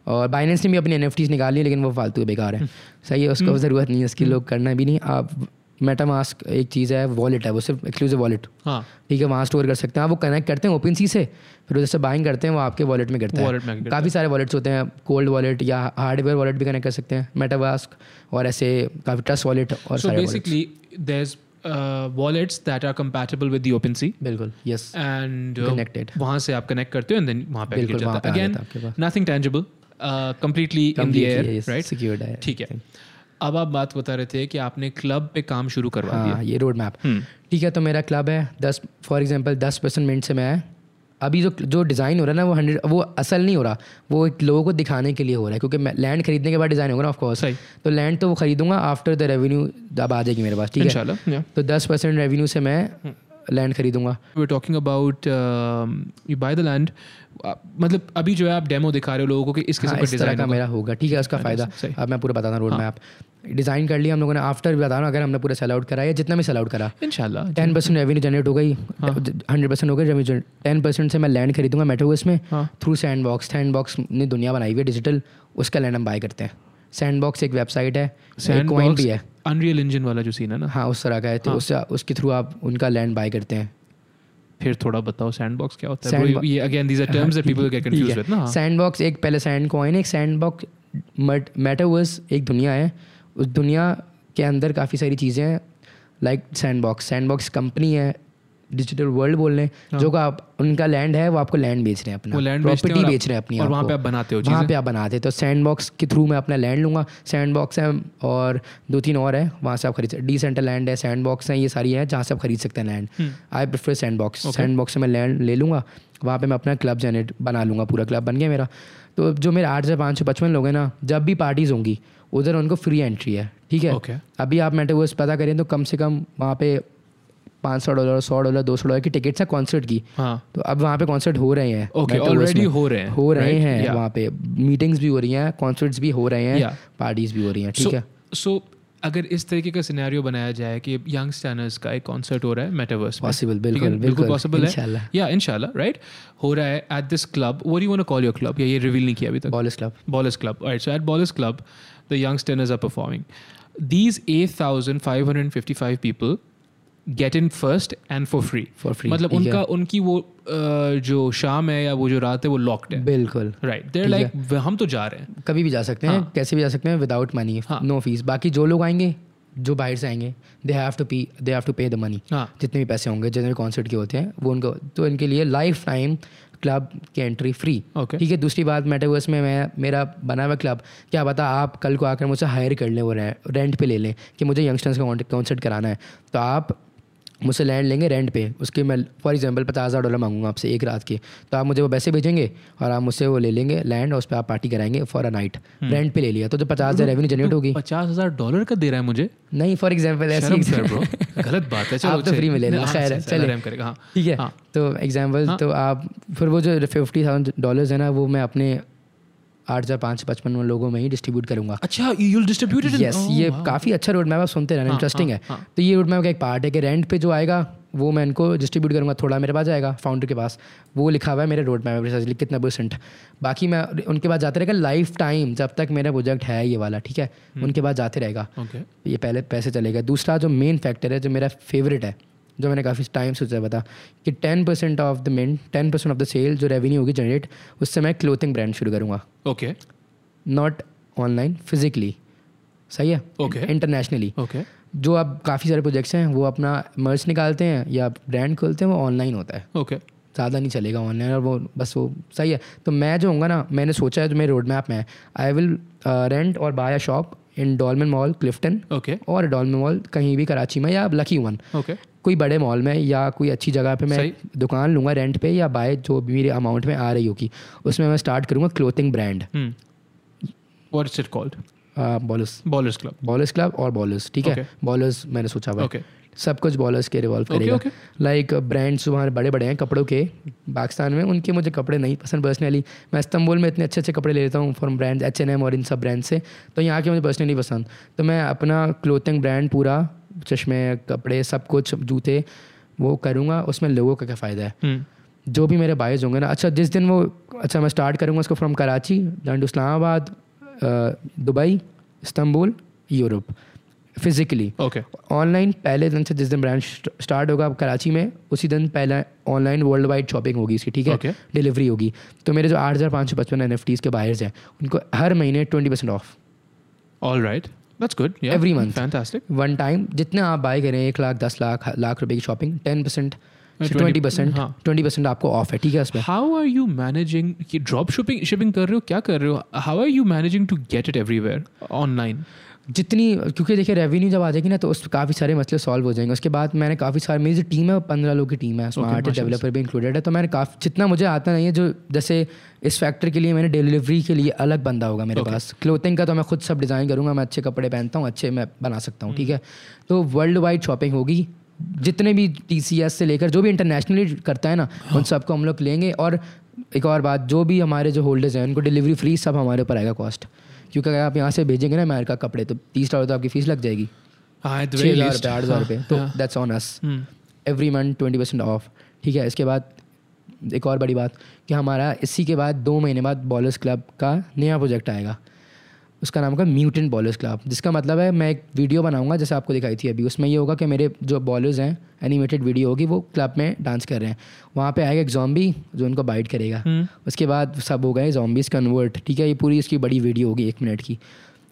Speaker 2: और बाइनेंस ने भी अपनी एन निकाली है लेकिन वो फालतू बेकार
Speaker 1: हम्म।
Speaker 2: है सही है उसको ज़रूरत नहीं है उसकी लोग करना भी नहीं। आप मेटा मास्क एक चीज़ है वॉलेट है वो सिर्फ़ एक्सक्लूसिव वॉलेट
Speaker 1: हाँ।
Speaker 2: ठीक है वहाँ स्टोर कर सकते हैं। आप वो कनेक्ट करते हैं ओपन सी से फिर उधर से बाइंग करते हैं वो आपके वॉलेट में करता है। काफ़ी सारे वॉलेट्स होते हैं कोल्ड वॉलेट या हार्डवेयर वॉलेट भी कनेक्ट कर सकते हैं मेटावास्क और ऐसे काफ़ी ट्रस्ट वॉलेट और
Speaker 1: there's uh, wallets that are compatible with the OpenSea.
Speaker 2: बिल्कुल यस
Speaker 1: uh,
Speaker 2: Connected.
Speaker 1: वहाँ से आप कनेक्ट करते हो एंड देन वहाँ पे
Speaker 2: बिल्कुल,
Speaker 1: जाता है। अगेन
Speaker 2: है
Speaker 1: nothing tangible completely in the air right
Speaker 2: secured है
Speaker 1: ठीक है। अब आप बात बता रहे थे कि आपने क्लब पे काम शुरू करवा दिया।
Speaker 2: हाँ ये रोड मैप
Speaker 1: हम्म,
Speaker 2: ठीक है तो मेरा क्लब है दस फॉर एग्ज़ाम्पल दस परसेंट मिनट से मैं अभी जो जो डिज़ाइन हो रहा है ना वो हंड्रेड वो असल नहीं हो रहा। वो एक लोगों को दिखाने के लिए हो रहा है क्योंकि लैंड खरीदने के बाद डिज़ाइन होगा ना ऑफकोर्स तो लैंड तो वो खरीदूँगा आफ्टर द रेवेन्यू अब आ जाएगी मेरे पास ठीक है? तो दस परसेंट रेवेन्यू से मैं लैंड खरीदूँगा।
Speaker 1: About um, you buy the land uh, मतलब अभी जो है आप डेमो दिखा रहे हो लोगों को कि इस किस्म
Speaker 2: हाँ, इस तरह का मेरा होगा। ठीक है उसका फ़ायदा।
Speaker 1: हाँ।
Speaker 2: अब मैं पूरा बताना रोड मैप डिज़ाइन कर लिया हम लोगों ने। आफ्टर बता रहा अगर हमने पूरा सेल आउट करा या जितना भी सेल आउट करा।
Speaker 1: इंशाल्लाह
Speaker 2: टेन परसेंट रेवेन्यू जनरेट हो गई।
Speaker 1: हाँ।
Speaker 2: हंड्रेड परसेंट हो गई रेवेन्यू टेन परसेंट से मैं लैंड खरीदूँगा मेटावर्स में।
Speaker 1: हाँ।
Speaker 2: Through Sandbox Sandbox ने दुनिया बनाई हुई है डिजिटल उसका लैंड हम बाय करते हैं। सैंड बॉक्स एक वेबसाइट है। एक कॉइन भी है।
Speaker 1: अनरियल इंजन वाला जो सीन है ना?
Speaker 2: हाँ उस तरह का है तो हाँ. उससे उसके थ्रू आप उनका लैंड बाय करते हैं।
Speaker 1: फिर थोड़ा बताओ सैंडबॉक्स क्या होता है? ये again these are terms that people get confused with ना
Speaker 2: सैंडबॉक्स एक पहले सैंड कॉइन एक सैंडबॉक्स मेटावर्स एक दुनिया है। उस दुनिया के अंदर काफ़ी सारी चीज़ें हैं like Sandbox Sandbox company है डिजिटल वर्ल्ड बोल रहे हैं। जो आप उनका लैंड है वो आपको लैंड बेच रहे हैं अपना।
Speaker 1: हाँ। हैं
Speaker 2: प्रॉपर्टी बेच रहे हैं अपनी
Speaker 1: और वहाँ पे आप बनाते हो
Speaker 2: वहाँ पे आप बनाते तो सैंड बॉक्स के थ्रू मैं अपना लैंड लूँगा। सैंड बॉक्स है और दो तीन और है वहाँ से आप खरीद सकते डी सेंटर लैंड है सैंड बॉक्स है ये सारी है जहाँ से आप खरीद सकते हैं land. I prefer Sandbox Sandbox से मैं लैंड ले लूँगा। वहाँ पे मैं अपना क्लब जनरेट बना लूँगा पूरा क्लब बन गया मेरा। तो जो मेरे आठ से पाँच सौ पचपन लोग हैं ना जब भी पार्टीज़ होंगी उधर उनको फ्री एंट्री है ठीक है?
Speaker 1: ओके
Speaker 2: अभी आप मेटावर्स पता करें तो कम से कम वहाँ पे पाँच सौ डॉलर सौ डॉलर दो सौ डॉलर की टिकट्स है कॉन्सर्ट की।
Speaker 1: हाँ।
Speaker 2: तो अब वहाँ पे कॉन्सर्ट हो रहे हैं।
Speaker 1: ओके ऑलरेडी हो रहे हैं
Speaker 2: हो रहे
Speaker 1: right?
Speaker 2: हैं
Speaker 1: Yeah.
Speaker 2: वहाँ पे। मीटिंग्स भी हो रही हैं कॉन्सर्ट्स भी हो रहे हैं
Speaker 1: Yeah.
Speaker 2: पार्टीज़ भी हो रही हैं ठीक
Speaker 1: So-
Speaker 2: है?
Speaker 1: सो अगर इस तरीके का सिनेरियो बनाया जाए कि यंग स्टैनर्स का एक कॉन्सर्ट हो रहा है मेटावर्स
Speaker 2: पॉसिबल बिल्कुल
Speaker 1: बिल्कुल पॉसिबल है। या इंशाल्लाह राइट हो रहा है at this club what you want to call your club या ये रिवील नहीं किया अभी तक।
Speaker 2: Ballers club
Speaker 1: Ballers Club. All right, so at Ballers Club, the youngsters are performing. These 8,555 people get in first and for free.
Speaker 2: For free
Speaker 1: मतलब उनका उनकी वो जो शाम है या वो जो रात है वो लॉक्ड है।
Speaker 2: बिल्कुल।
Speaker 1: राइट देर लाइक हम तो जा रहे हैं.
Speaker 2: कभी भी जा सकते हैं
Speaker 1: हाँ।
Speaker 2: कैसे भी जा सकते हैं विदाउट मनी। नो फ़ीस बाकी जो लोग आएँगे जो बाहर से आएँगे they have to P they have to pay the
Speaker 1: money
Speaker 2: जितने भी पैसे होंगे जितने भी कॉन्सर्ट के होते हैं वो उनको तो इनके लिए लाइफ टाइम क्लब की एंट्री फ्री
Speaker 1: ओके
Speaker 2: ठीक है दूसरी बात मेटावर्स में मैं मेरा बना हुआ क्लब क्या पता आप कल को आकर मुझसे हायर कर लें वो रेंट पे ले लें कि मुझे यंगस्टर्स का कॉन्सर्ट कराना है। तो आप मुझसे लैंड लेंगे रेंट पे। उसके मैं फॉर एग्जांपल पचास हज़ार डॉलर मांगूँगा आपसे एक रात के। तो आप मुझे वो पैसे भेजेंगे और आप मुझसे वो ले लेंगे लैंड और उस पर आप पार्टी कराएँगे फॉर अ नाइट रेंट पे ले लिया। तो जो पचास हज़ार रेवेन्यू जनरेट होगी।
Speaker 1: पचास हज़ार डॉलर का दे रहा है मुझे?
Speaker 2: नहीं फॉर एग्ज़ाम्पल ऐसी
Speaker 1: गलत बात है।
Speaker 2: आप तो free में ले लेना,
Speaker 1: हाँ,
Speaker 2: खैर
Speaker 1: करेगा। हाँ।
Speaker 2: ठीक है।
Speaker 1: हाँ।
Speaker 2: तो एग्ज़ाम्पल तो आप फिर वो जो फिफ्टी थाउज़ेंड डॉलर्स है ना वो मैं अपने आठ हज़ार पाँच सौ पचपन लोगों में ही डिस्ट्रीब्यूट करूँगा।
Speaker 1: अच्छा यू डिस्ट्रीब्यूट
Speaker 2: यस ये काफ़ी अच्छा रोड मैप आप सुनते रहना
Speaker 1: हाँ,
Speaker 2: इंटरेस्टिंग
Speaker 1: हाँ,
Speaker 2: है।
Speaker 1: हाँ।
Speaker 2: तो ये रोड मैप का एक पार्ट है कि रेंट पे जो आएगा वो मैं इनको डिस्ट्रीब्यूट करूँगा थोड़ा मेरे पास जाएगा फाउंडर के पास। वो लिखा हुआ है मेरे रोड मैप में कितना परसेंट बाकी मैं उनके पास जाते रहेगा लाइफ टाइम जब तक मेरा प्रोजेक्ट है ये वाला ठीक है?
Speaker 1: हम्म।
Speaker 2: उनके पास जाते रहेगा। ये पहले पैसे चलेगा दूसरा जो मेन फैक्टर है जो मेरा फेवरेट है जो मैंने काफ़ी टाइम सोचा बता कि ten percent of the main ten percent of the sale जो रेवेन्यू होगी जनरेट उससे मैं क्लोथिंग ब्रांड शुरू करूँगा।
Speaker 1: ओके
Speaker 2: नॉट ऑनलाइन फिजिकली सही है?
Speaker 1: Okay.
Speaker 2: इंटरनेशनली
Speaker 1: ओके
Speaker 2: जो अब काफ़ी सारे प्रोजेक्ट्स हैं वो अपना मर्च निकालते हैं या ब्रांड खोलते हैं वो ऑनलाइन होता है।
Speaker 1: Okay okay.
Speaker 2: ज़्यादा नहीं चलेगा ऑनलाइन और वो बस वो सही है। तो मैं जो होऊँगा ना मैंने सोचा है जो मेरे रोड मैप में है आई विल रेंट और buy a shop in Dolmen mall Clifton
Speaker 1: okay.
Speaker 2: और डॉलमन मॉल कहीं भी कराची में या लकी वन।
Speaker 1: ओके।
Speaker 2: कोई बड़े मॉल में या कोई अच्छी जगह पे मैं। दुकान लूँगा रेंट पे या बाय जो भी मेरे अमाउंट में आ रही होगी उसमें मैं स्टार्ट करूँगा clothing brand
Speaker 1: what is it called
Speaker 2: ballers
Speaker 1: ballers club
Speaker 2: ballers club और बॉलर्स ठीक है? बॉलर्स मैंने सोचा हुआ
Speaker 1: ओके
Speaker 2: सब कुछ बॉलर्स के रिवॉल्व
Speaker 1: Okay,
Speaker 2: करेगा।
Speaker 1: okay.
Speaker 2: लाइक ब्रांड्स वहाँ बड़े बड़े हैं कपड़ों के। पाकिस्तान में उनके मुझे कपड़े नहीं पसंद पर्सनली मैं इस्तांबुल में इतने अच्छे अच्छे कपड़े ले लेता हूँ from brand H and M और इन सब ब्रांड से। तो यहाँ के मुझे पर्सनली पसंद। तो मैं अपना क्लोथिंग ब्रांड पूरा चश्मे कपड़े सब कुछ जूते वो करूँगा उसमें लोगों का क्या फ़ायदा है?
Speaker 1: हम्म,
Speaker 2: जो भी मेरे बाइज होंगे ना अच्छा जिस दिन वो अच्छा मैं स्टार्ट करूँगा उसको from Karachi then to Islamabad Dubai Istanbul Europe physically
Speaker 1: okay
Speaker 2: online पहले दिन से जिस दिन ब्रांच स्टार्ट होगा कराची में उसी दिन पहले ऑनलाइन वर्ल्ड वाइड शॉपिंग होगी इसकी ठीक है?
Speaker 1: Okay.
Speaker 2: डिलीवरी होगी। तो मेरे जो आठ हज़ार पाँच सौ पचपन एन के बायर्स हैं उनको हर महीने twenty percent off
Speaker 1: all right that's good
Speaker 2: Every month.
Speaker 1: Fantastic
Speaker 2: one time जितने आप बाय करें एक लाख दस लाख लाख रुपए की shopping
Speaker 1: ten
Speaker 2: percent twenty
Speaker 1: percent.
Speaker 2: Twenty percent आपको ऑफ़ है ठीक है उसमें?
Speaker 1: How are you managing drop shipping shipping कर रहे हो क्या कर रहे हो? How are you managing to get it everywhere online
Speaker 2: जितनी क्योंकि देखिए रेवेन्यू जब आ जाएगी ना तो उस काफ़ी सारे मसले सॉल्व हो जाएँगे। उसके बाद मैंने काफ़ी सारे मेरी जो टीम है वो पंद्रह लोग की टीम है उसमें
Speaker 1: माशाल्लाह।
Speaker 2: डेवलपर भी इंक्लूडेड है। तो मैंने काफ़ी जितना मुझे आता नहीं है जो जैसे इस फैक्टर के लिए मैंने डिलीवरी के लिए अलग बंदा होगा मेरे
Speaker 1: Okay.
Speaker 2: पास। क्लोथिंग का तो मैं खुद सब डिज़ाइन करूँगा मैं अच्छे कपड़े पहनता हूँ अच्छे मैं बना सकता हूँ ठीक है? तो वर्ल्ड वाइड शॉपिंग होगी। जितने भी टीसीएस से लेकर जो भी इंटरनेशनली करता है ना उन सबको हम लोग लेंगे। और एक और बात जो भी हमारे जो होल्डर्स हैं उनको डिलीवरी फ्री सब हमारे ऊपर आएगा कॉस्ट क्योंकि अगर आप यहाँ से भेजेंगे ना अमेरिका कपड़े तो तीस डॉलर तो आपकी फ़ीस लग जाएगी।
Speaker 1: हाँ
Speaker 2: छः हज़ार रुपये आठ हज़ार रुपये तो. That's on
Speaker 1: us.
Speaker 2: Every month twenty percent off ठीक है इसके बाद एक और बड़ी बात कि हमारा इसी के बाद दो महीने बाद बॉलर्स क्लब का नया प्रोजेक्ट आएगा। उसका नाम होगा म्यूटेंट बॉलर्स क्लब जिसका मतलब है मैं एक वीडियो बनाऊँगा जैसे आपको दिखाई थी अभी। उसमें ये होगा कि मेरे जो बॉलर्स हैं एनिमेटेड वीडियो होगी वो क्लब में डांस कर रहे हैं। वहाँ पे आएगा एक जॉम्बी जो उनको बाइट करेगा।
Speaker 1: Hmm.
Speaker 2: उसके बाद सब हो गए जॉम्बीज कन्वर्ट ठीक है? ये पूरी इसकी बड़ी वीडियो होगी एक मिनट की।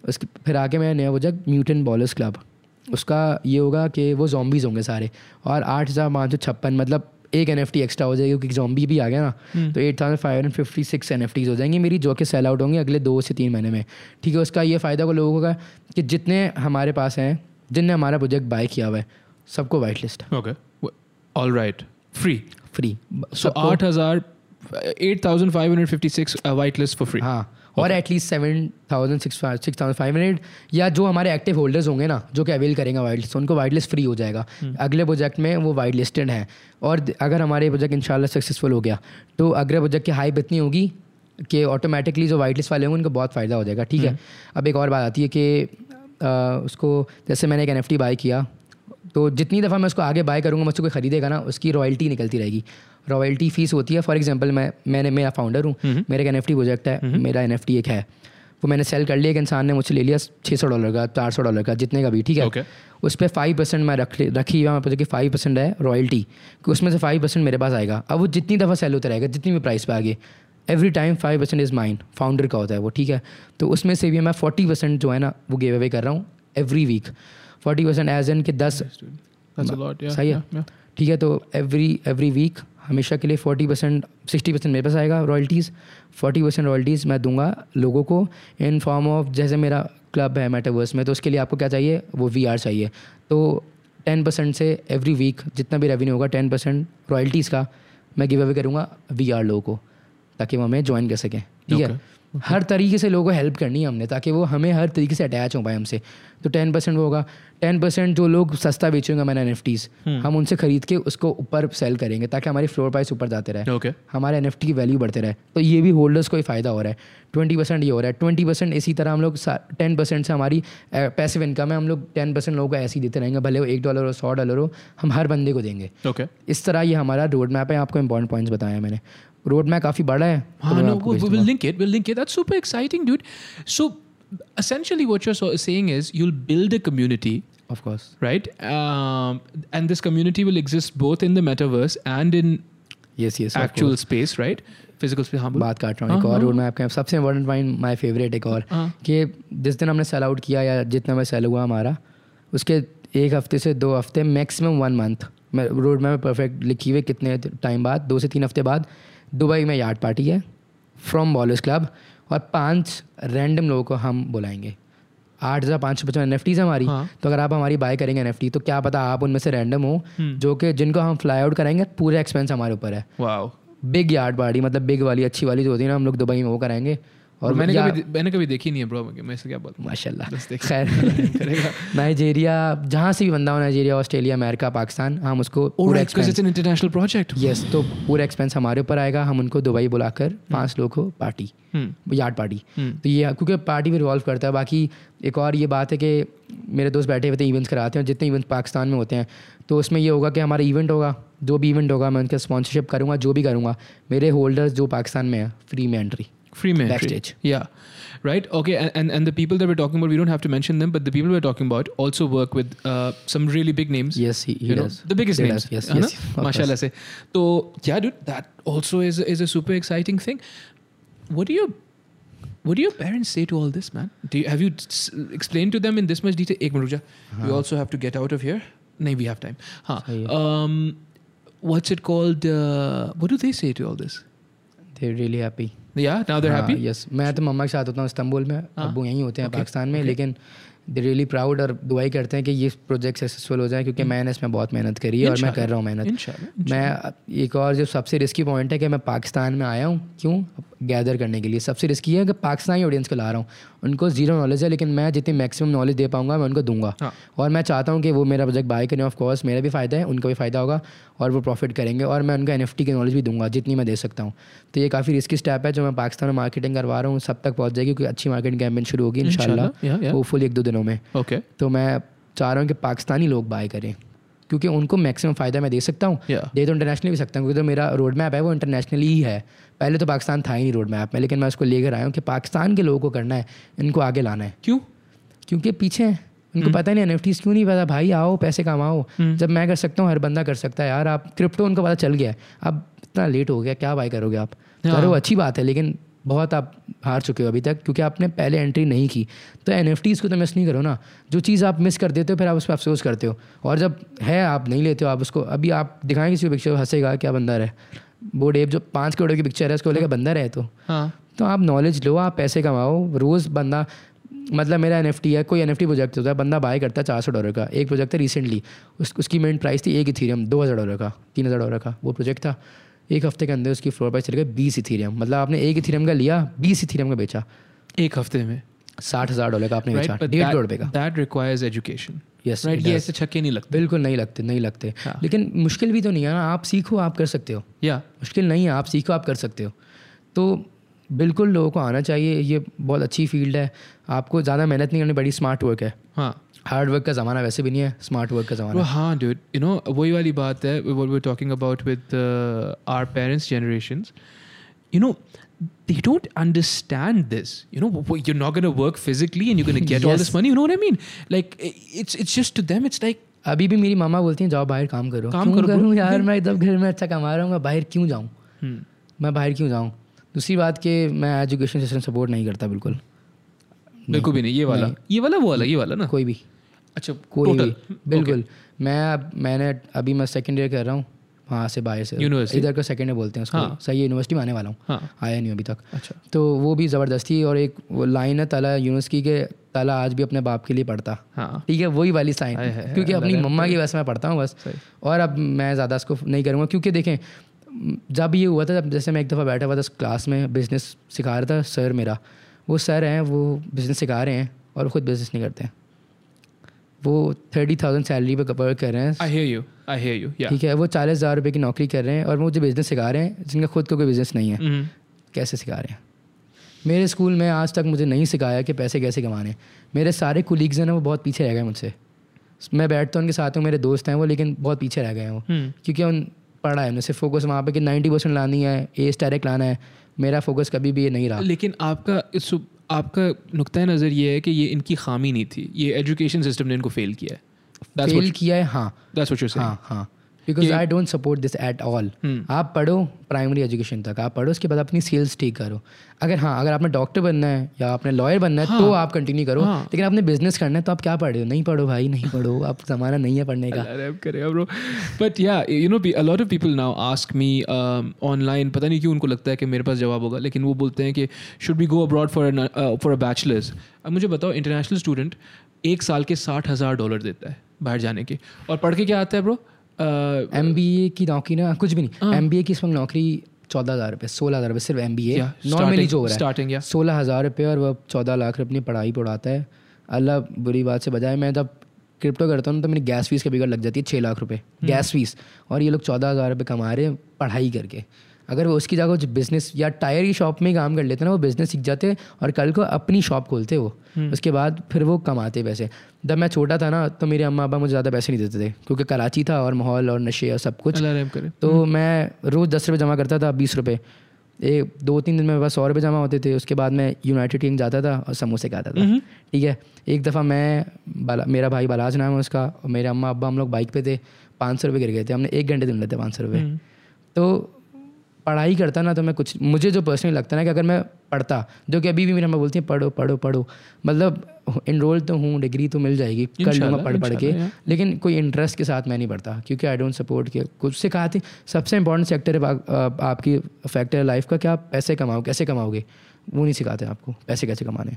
Speaker 2: उसके फिर आगे मेरा नया प्रोजेक्ट म्यूटेंट बॉलर्स क्लब। उसका ये होगा कि वो जॉम्बीज होंगे सारे। और आठ हज़ार पाँच सौ छप्पन मतलब एक एन एक्स्ट्रा हो जाएगी क्योंकि जॉम्बी भी आ गया ना तो eight thousand five hundred fifty six N हो जाएँगी। मेरी जो कि सेल आउट होंगी अगले दो से तीन महीने में। ठीक है उसका ये फ़ायदा को लोगों का कि जितने हमारे पास हैं जिनने हमारा प्रोजेक्ट बाय किया हुआ है सबको white
Speaker 1: list. W- All right. Free.
Speaker 2: Free
Speaker 1: so आठ हज़ार eight thousand five hundred fifty six white list for free
Speaker 2: हाँ। और at least seven thousand six six thousand five hundred या जो हमारे एक्टिव होल्डर्स होंगे ना जो कि अवेल करेंगे वाइट लिस्ट उनको वाइट लिस्ट फ्री हो जाएगा। अगले प्रोजेक्ट में वो वाइट लिस्टेड हैं। और अगर हमारे प्रोजेक्ट इंशाल्लाह सक्सेसफुल हो गया तो अगले प्रोजेक्ट की हाइप इतनी होगी कि ऑटोमेटिकली जो वाइट लिस्ट वाले होंगे उनको बहुत फ़ायदा हो जाएगा। ठीक है? अब एक और बात आती है कि उसको जैसे मैंने एक एनएफटी बाय किया तो जितनी दफ़ा मैं उसको आगे बाय करूँगा मुझसे कोई खरीदेगा ना उसकी रॉयल्टी निकलती रहेगी। रॉयल्टी फ़ीस होती है। फॉर एग्जांपल मैं मैंने मेरा फाउंडर हूँ। मेरा एक एन प्रोजेक्ट है। मेरा एनएफटी एक है। वो मैंने सेल कर लिया। एक इंसान ने मुझसे ले लिया छः सौ डॉलर का चार सौ डॉलर का जितने का भी ठीक है?
Speaker 1: Okay.
Speaker 2: उस पर फाइव परसेंट मैं रख रखी हुआ मैं कि फाइव परसेंट है रॉयल्टी कि उसमें से फाइव परसेंट मेरे पास आएगा। अब वो जितनी दफ़ा सेल होता रहेगा जितनी भी प्राइस पे आगे। Every time five percent is mine founder का होता है वो ठीक है? तो उसमें से भी मैं फोर्टी परसेंट जो है ना वो गिव अवे कर रहा हूँ every week forty percent as एन के दस
Speaker 1: That's lot. Yeah.
Speaker 2: सही है?
Speaker 1: yeah, yeah.
Speaker 2: ठीक है? तो एवरी एवरी वीक हमेशा के लिए फोर्टी परसेंट सिक्सटी परसेंट मेरे पास आएगा रॉयल्टीज़ फोर्टी परसेंट रॉयल्टीज़ मैं दूँगा लोगों को इन फॉर्म ऑफ़ जैसे मेरा क्लब है मेटावर्स में तो उसके लिए आपको क्या चाहिए? वो वीआर चाहिए। तो टेन परसेंट से एवरी वीक जितना भी रेवेन्यू होगा टेन परसेंट रॉयल्टीज़ का मैं गिव अवे करूँगा वी लोगों को ताकि वो हमें ज्वाइन कर सकें। ठीक है? हर तरीके से लोगों को हेल्प करनी है हमने ताकि वो हमें हर तरीके से अटैच हो पाए हमसे। तो टेन परसेंट वो होगा। टेन परसेंट जो लोग सस्ता बेचेंगे हमारे एन हम उनसे खरीद के उसको ऊपर सेल करेंगे ताकि हमारी फ्लोर प्राइस ऊपर जाते रहे।
Speaker 1: Okay.
Speaker 2: हमारे एनएफटी की वैल्यू बढ़ते रहे। तो ये भी होल्डर्स को ही फ़ायदा हो रहा है। ट्वेंटी परसेंट ये हो रहा है। ट्वेंटी परसेंट इसी तरह हम लोग टेन परसेंट से हमारी पैसिव इनकम है। हम लोग टेन परसेंट लोगों को ऐसे ही देते रहेंगे। भले वो एक डॉलर हो सौ डॉलर हो हम हर बंदे को देंगे।
Speaker 1: Okay.
Speaker 2: इस तरह ये हमारा रोड मैप है। आपको इंपॉर्टेंट पॉइंट्स बताया मैंने। रोड मैप काफ़ी बड़ा है।
Speaker 1: super exciting, dude. So essentially, what you're saying is you'll build a community,
Speaker 2: Of course.
Speaker 1: right? Um, and this community will exist both in the metaverse and in
Speaker 2: Yes, yes.
Speaker 1: actual space, right? Physical space. हाँ,
Speaker 2: बात काट रहा हूँ एक और road map का सबसे important point my favourite एक और
Speaker 1: हाँ.
Speaker 2: कि जिस दिन हमने सेल आउट किया या जितना मैं सेल हुआ हमारा उसके एक हफ़्ते से दो हफ़्ते मैक्सिमम वन मंथ मैं रोड मैप परफेक्ट लिखी हुई कितने टाइम बाद दो से तीन हफ़्ते बाद दुबई में यार्ड पार्टी है फ्रॉम बॉलर्स क्लब और पाँच रैंडम लोगों को हम बुलाएँगे आठ हज़ार पाँच सौ पचपन एन है हमारी।
Speaker 1: हाँ.
Speaker 2: तो अगर आप हमारी बाय करेंगे एनएफटी तो क्या पता आप उनमें से रैंडम हो जो कि जिनको हम फ्लाई आउट कराएँगे पूरा एक्सपेंस हमारे ऊपर है। बिग यार्ड पार्टी मतलब बिग वाली अच्छी वाली जो होती है ना हम लोग दुबई में वो कराएँगे।
Speaker 1: और मैंने कभी मैंने कभी देखी नहीं है ब्रो मैं इससे क्या बोलूँ?
Speaker 2: माशाल्लाह। खैर। नाइजीरिया जहाँ से भी बंदा हो नाइजीरिया ऑस्ट्रेलिया अमेरिका पाकिस्तान हम उसको पूरा एक्सपेंस
Speaker 1: इंटरनेशनल प्रोजेक्ट
Speaker 2: यस तो पूरा एक्सपेंस हमारे ऊपर आएगा। हम उनको दुबई बुलाकर पाँच लोग को पार्टी यार्ड पार्टी। तो ये क्योंकि पार्टी भी रिवॉल्व करता है। बाकी एक और ये बात है कि मेरे दोस्त बैठे हुए थे इवेंट्स कराते हैं जितने इवेंट्स पाकिस्तान में होते हैं तो उसमें ये होगा कि हमारा इवेंट होगा। जो भी इवेंट होगा मैं उनका स्पॉन्सरशिप करूँगा जो भी करूँगा मेरे होल्डर्स जो पाकिस्तान में है फ्री में
Speaker 1: entry Freeman.
Speaker 2: Backstage.
Speaker 1: Yeah. Right. Okay. And, and, and the people that we're talking about, we don't have to mention them, but the people we're talking about also work with uh, some really big names.
Speaker 2: Yes, he, he
Speaker 1: you does. Know, the biggest
Speaker 2: they
Speaker 1: names.
Speaker 2: Does. Yes,
Speaker 1: uh,
Speaker 2: yes.
Speaker 1: Mashallah say. So yeah, dude, that also is is a super exciting thing. What do you? What do your parents say to all this, man? Do you, have you s- explained to them in this much detail? Ek Maruja, we uh-huh. also have to get out of here. Nay, we have time.
Speaker 2: Huh.
Speaker 1: Um, what's it called? Uh, what do they say to all this?
Speaker 2: They're really happy.
Speaker 1: Yeah now they're happy?
Speaker 2: Yes मैं तो मम्मा के साथ होता हूँ Istanbul में अबू यहीं होते हैं पाकिस्तान में लेकिन दे रियली प्राउड और दुआई करते हैं कि ये प्रोजेक्ट सक्सेसफुल हो जाए क्योंकि मैंने इसमें बहुत मेहनत करी है और मैं कर रहा हूँ मेहनत। मैं एक और जो सबसे रिस्की पॉइंट है कि मैं पाकिस्तान में आया हूँ क्यों? गैदर करने के लिए। सबसे रिस्की है कि पाकिस्तानी ऑडियंस को ला रहा हूँ। उनको ज़ीरो नॉलेज है लेकिन मैं जितनी मैक्सिमम नॉलेज दे पाऊँगा मैं उनको दूँगा।
Speaker 1: हाँ।
Speaker 2: और मैं चाहता हूँ कि वो मेरा प्रोजेक्ट बाय करें। ऑफ़ कोर्स मेरा भी फ़ायदा है उनका भी फ़ायदा होगा और वो प्रॉफिट करेंगे और मैं उनका एन की नॉलेज भी दूँगा जितनी मैं दे सकता हूँ। तो ये काफ़ी रिस्की स्टेप है जो मैं पाकिस्तान में मार्केटिंग करवा रहा हूँ सब तक पहुँच जाएगी क्योंकि अच्छी मार्केटिंग कैंपेन शुरू होगी
Speaker 1: इंशाल्लाह। yeah.
Speaker 2: एक दो दिनों में।
Speaker 1: Okay
Speaker 2: तो मैं चाह रहा हूँ कि पाकिस्तानी लोग बाय करें क्योंकि उनको मैक्सिमम फ़ायदा मैं दे सकता हूँ।
Speaker 1: Yeah.
Speaker 2: दे तो इंटरनेशनली भी सकता हूँ क्योंकि जो मेरा रोड मैप है वो इंटरनेशनली ही है। पहले तो पाकिस्तान था ही नहीं रोड मैप में लेकिन मैं उसको लेकर आया हूँ कि पाकिस्तान के लोगों को करना है इनको आगे लाना है।
Speaker 1: क्यों?
Speaker 2: क्योंकि पीछे हैं। उनको पता ही नहीं एन क्यों नहीं पता? भाई आओ पैसे कमाओ। जब मैं कर सकता हूँ हर बंदा कर सकता है। यार आप क्रिप्टो उनको पता चल गया है। अब इतना लेट हो गया क्या बाय करोगे आप?
Speaker 1: हाँ।
Speaker 2: करो अच्छी बात है लेकिन बहुत आप हार चुके हो अभी तक क्योंकि आपने पहले एंट्री नहीं की। तो एन को तो मिस नहीं करो ना। जो चीज़ आप मिस कर देते हो फिर आप उस पर अफसोस करते हो। और जब है आप नहीं लेते हो आप उसको अभी आप दिखाएँगे किसी पिक्चर हंसेगा क्या बंदर है वो एप जो पाँच करोड़ की पिक्चर है उसको लेकर बंदर है तो।
Speaker 1: हाँ।
Speaker 2: तो आप नॉलेज लो आप पैसे कमाओ। रोज़ बंदा मतलब मेरा एन है कोई एनएफटी प्रोजेक्ट होता है बंदा बाय करता है चार सौ डॉलर का। एक प्रोजेक्ट था रिसेंटली उस उसकी मेन प्राइस थी एक इथीरियम दो हज़ार डॉलर का तीन हज़ार डॉलर का वो प्रोजेक्ट था। एक हफ़्ते के अंदर उसकी फ्लोर प्राइस चल गई बीस इथीरियम मतलब आपने एक इथीरियम का लिया बीस इथीरियम का बेचा।
Speaker 1: एक हफ़्ते में?
Speaker 2: साठ हज़ार डॉलर का आपने बेचा। डेढ़ करोड़ रुपये का।
Speaker 1: requires education
Speaker 2: Yes,
Speaker 1: right
Speaker 2: it
Speaker 1: ये ऐसे छक्के नहीं लगते।
Speaker 2: बिल्कुल नहीं लगते नहीं लगते।
Speaker 1: हाँ।
Speaker 2: लेकिन मुश्किल भी तो नहीं है ना आप सीखो आप कर सकते हो।
Speaker 1: या।
Speaker 2: मुश्किल नहीं है आप सीखो आप कर सकते हो। तो बिल्कुल लोगों को आना चाहिए ये बहुत अच्छी फ़ील्ड है। आपको ज़्यादा मेहनत नहीं करनी पड़ी स्मार्ट वर्क है।
Speaker 1: हाँ।
Speaker 2: हार्ड वर्क का जमाना वैसे भी नहीं है स्मार्ट वर्क का जमाना
Speaker 1: हाँ। डूड यू नो वही वाली बात है what we talking about with our parents generations you know they don't understand this. You know you're not going to work physically and you're going to get yes. all this money you know what i mean? Like it's it's just
Speaker 2: अभी भी मेरी मामा बोलती हैं जाओ बाहर काम करो।
Speaker 1: काम करो
Speaker 2: करूँ यार? मैं इधर घर में अच्छा कमा रहा हूँ मैं बाहर क्यों जाऊँ?
Speaker 1: hmm. हम्म।
Speaker 2: मैं बाहर क्यों जाऊँ? दूसरी बात के मैं एजुकेशन सिस्टम सपोर्ट नहीं करता बिल्कुल।
Speaker 1: बिल्कुल भी नहीं ये वाला। नहीं। ये वाला वो वाला ये वाला ना?
Speaker 2: कोई भी।
Speaker 1: अच्छा
Speaker 2: कोई भी बिल्कुल। मैं अब मैंने अभी मैं सेकेंड ईयर कर रहा हूँ वहाँ से बाहर से।
Speaker 1: University?
Speaker 2: इधर का सेकेंड ईयर बोलते हैं उसको।
Speaker 1: हाँ।
Speaker 2: सही यूनिवर्सिटी में आने वाला हूँ।
Speaker 1: हाँ।
Speaker 2: आया नहीं अभी तक।
Speaker 1: अच्छा।
Speaker 2: तो वो भी ज़बरदस्ती और एक वो लाइन है तला यूनिवर्सिटी के तला आज भी अपने बाप के लिए पढ़ता।
Speaker 1: हाँ।
Speaker 2: ठीक है वही वाली साइन क्योंकि अपनी मम्मा की वजह से मैं पढ़ता हूँ बस। और अब मैं ज़्यादा इसको नहीं करूँगा क्योंकि देखें जब ये हुआ था जब जैसे मैं एक दफ़ा बैठा हुआ था क्लास में बिज़नेस सिखा रहा था सर मेरा। वो सर हैं वो बिज़नेस सिखा रहे हैं और खुद बिज़नेस नहीं करते हैं। वो थर्टी थाउज़ेंड सैलरी पे वर्क कर रहे हैं।
Speaker 1: Hear you I hear you yeah.
Speaker 2: ठीक है वो चालीस हज़ार रुपये की नौकरी कर रहे हैं और वो मुझे बिज़नेस सिखा रहे हैं जिनका खुद का को कोई बिज़नेस नहीं है।
Speaker 1: Mhm.
Speaker 2: कैसे सिखा रहे हैं? मेरे स्कूल में आज तक मुझे नहीं सिखाया कि पैसे कैसे कमाने मेरे सारे कुलीग्स हैं ना वो बहुत पीछे रह गए मुझसे। मैं बैठता हूँ उनके साथ हूँ मेरे दोस्त हैं वो लेकिन बहुत पीछे रह गए हैं वो।
Speaker 1: Hmm.
Speaker 2: क्योंकि उन पढ़ा है उन्हें सिर्फ़ फोकस वहाँ पे कि नाइन्टी परसेंट लानी है एस डायरेक्ट लाना है। मेरा फोकस कभी भी ये नहीं रहा।
Speaker 1: लेकिन आपका आपका नुकतः नज़र ये है कि ये इनकी खामी नहीं थी। ये एजुकेशन सिस्टम ने इनको फेल किया है।
Speaker 2: फेल किया है हाँ। हाँ हाँ। Because I don't support this at all आप पढ़ो प्राइमरी एजुकेशन तक आप पढ़ो उसके बाद अपनी स्किल्स ठीक करो। अगर हाँ अगर आपने डॉक्टर बनना है या आपने लॉयर बनना है हाँ, तो आप कंटिन्यू करो।
Speaker 1: हाँ।
Speaker 2: लेकिन आपने बिज़नेस करना है तो आप क्या पढ़ रहे हो? नहीं पढ़ो भाई नहीं पढ़ो। आप ज़माना नहीं है पढ़ने का।
Speaker 1: बट या you know a lot of people now ask me online पता नहीं क्यों उनको लगता है कि मेरे पास जवाब होगा लेकिन वो बोलते हैं कि should be go abroad for for a bachelors अब मुझे बताओ इंटरनेशनल स्टूडेंट एक साल के साठ हज़ार डॉलर देता है बाहर जाने के। और पढ़ के क्या आता है ब्रो
Speaker 2: एम बी ए की नौकरी ना कुछ भी नहीं। एम बी ए की इस वक्त नौकरी चौदह हज़ार रुपये सोलह हज़ार रुपये सिर्फ़ एम बी ए नॉर्मली जो हो रहा है।
Speaker 1: yeah.
Speaker 2: सोलह हज़ार रुपये और वह चौदह लाख रुपये अपनी पढ़ाई पढ़ाता है। अल्लाह बुरी बात से बजाय मैं जब क्रिप्टो करता हूँ तो मेरी गैस फ़ीस कभी कभी लग जाती है छः लाख रुपये। गैस फ़ीस और ये लोग चौदह हज़ार रुपये कमा रहे हैं पढ़ाई करके। अगर वो उसकी जगह बिज़नेस या टायर की शॉप में ही काम कर लेते ना वो बिज़नेस सीख जाते और कल को अपनी शॉप खोलते वो।
Speaker 1: हम्म।
Speaker 2: उसके बाद फिर वो कमाते पैसे। जब मैं छोटा था ना तो मेरे अम्मा अबा मुझे ज़्यादा पैसे नहीं देते थे क्योंकि कराची था और माहौल और नशे और सब कुछ। तो मैं रोज़ दस रुपये जमा करता था बीस रुपये एक दो तीन दिन में पास सौ रुपये जमा होते थे उसके बाद मैं यूनाइटेड किंग जाता था और समोसे खाता था। ठीक है? एक दफ़ा मैं बाला मेरा भाई बालाज नाम है उसका और मेरे अम्मा अब्बा हम लोग बाइक पे थे पाँच सौ रुपये गिर गए थे। हमने एक घंटे दिन लेते पाँच सौ रुपये तो पढ़ाई करता ना तो मैं कुछ मुझे जो पर्सनली लगता ना कि अगर मैं पढ़ता जो कि अभी भी मेरी अम्मा बोलती है पढ़ो पढ़ो पढ़ो। मतलब इनरोल तो हूँ डिग्री तो मिल जाएगी कर लूँगा पढ़ पढ़ के। लेकिन कोई इंटरेस्ट के साथ मैं नहीं पढ़ता क्योंकि आई डोंट सपोर्ट के कुछ से कहा थी सबसे इंपॉर्टेंट सेक्टर है आपकी फैक्टर है लाइफ का कि आप पैसे कमाओ कैसे कमाओगे? वो नहीं सिखाते आपको पैसे कैसे कमाने।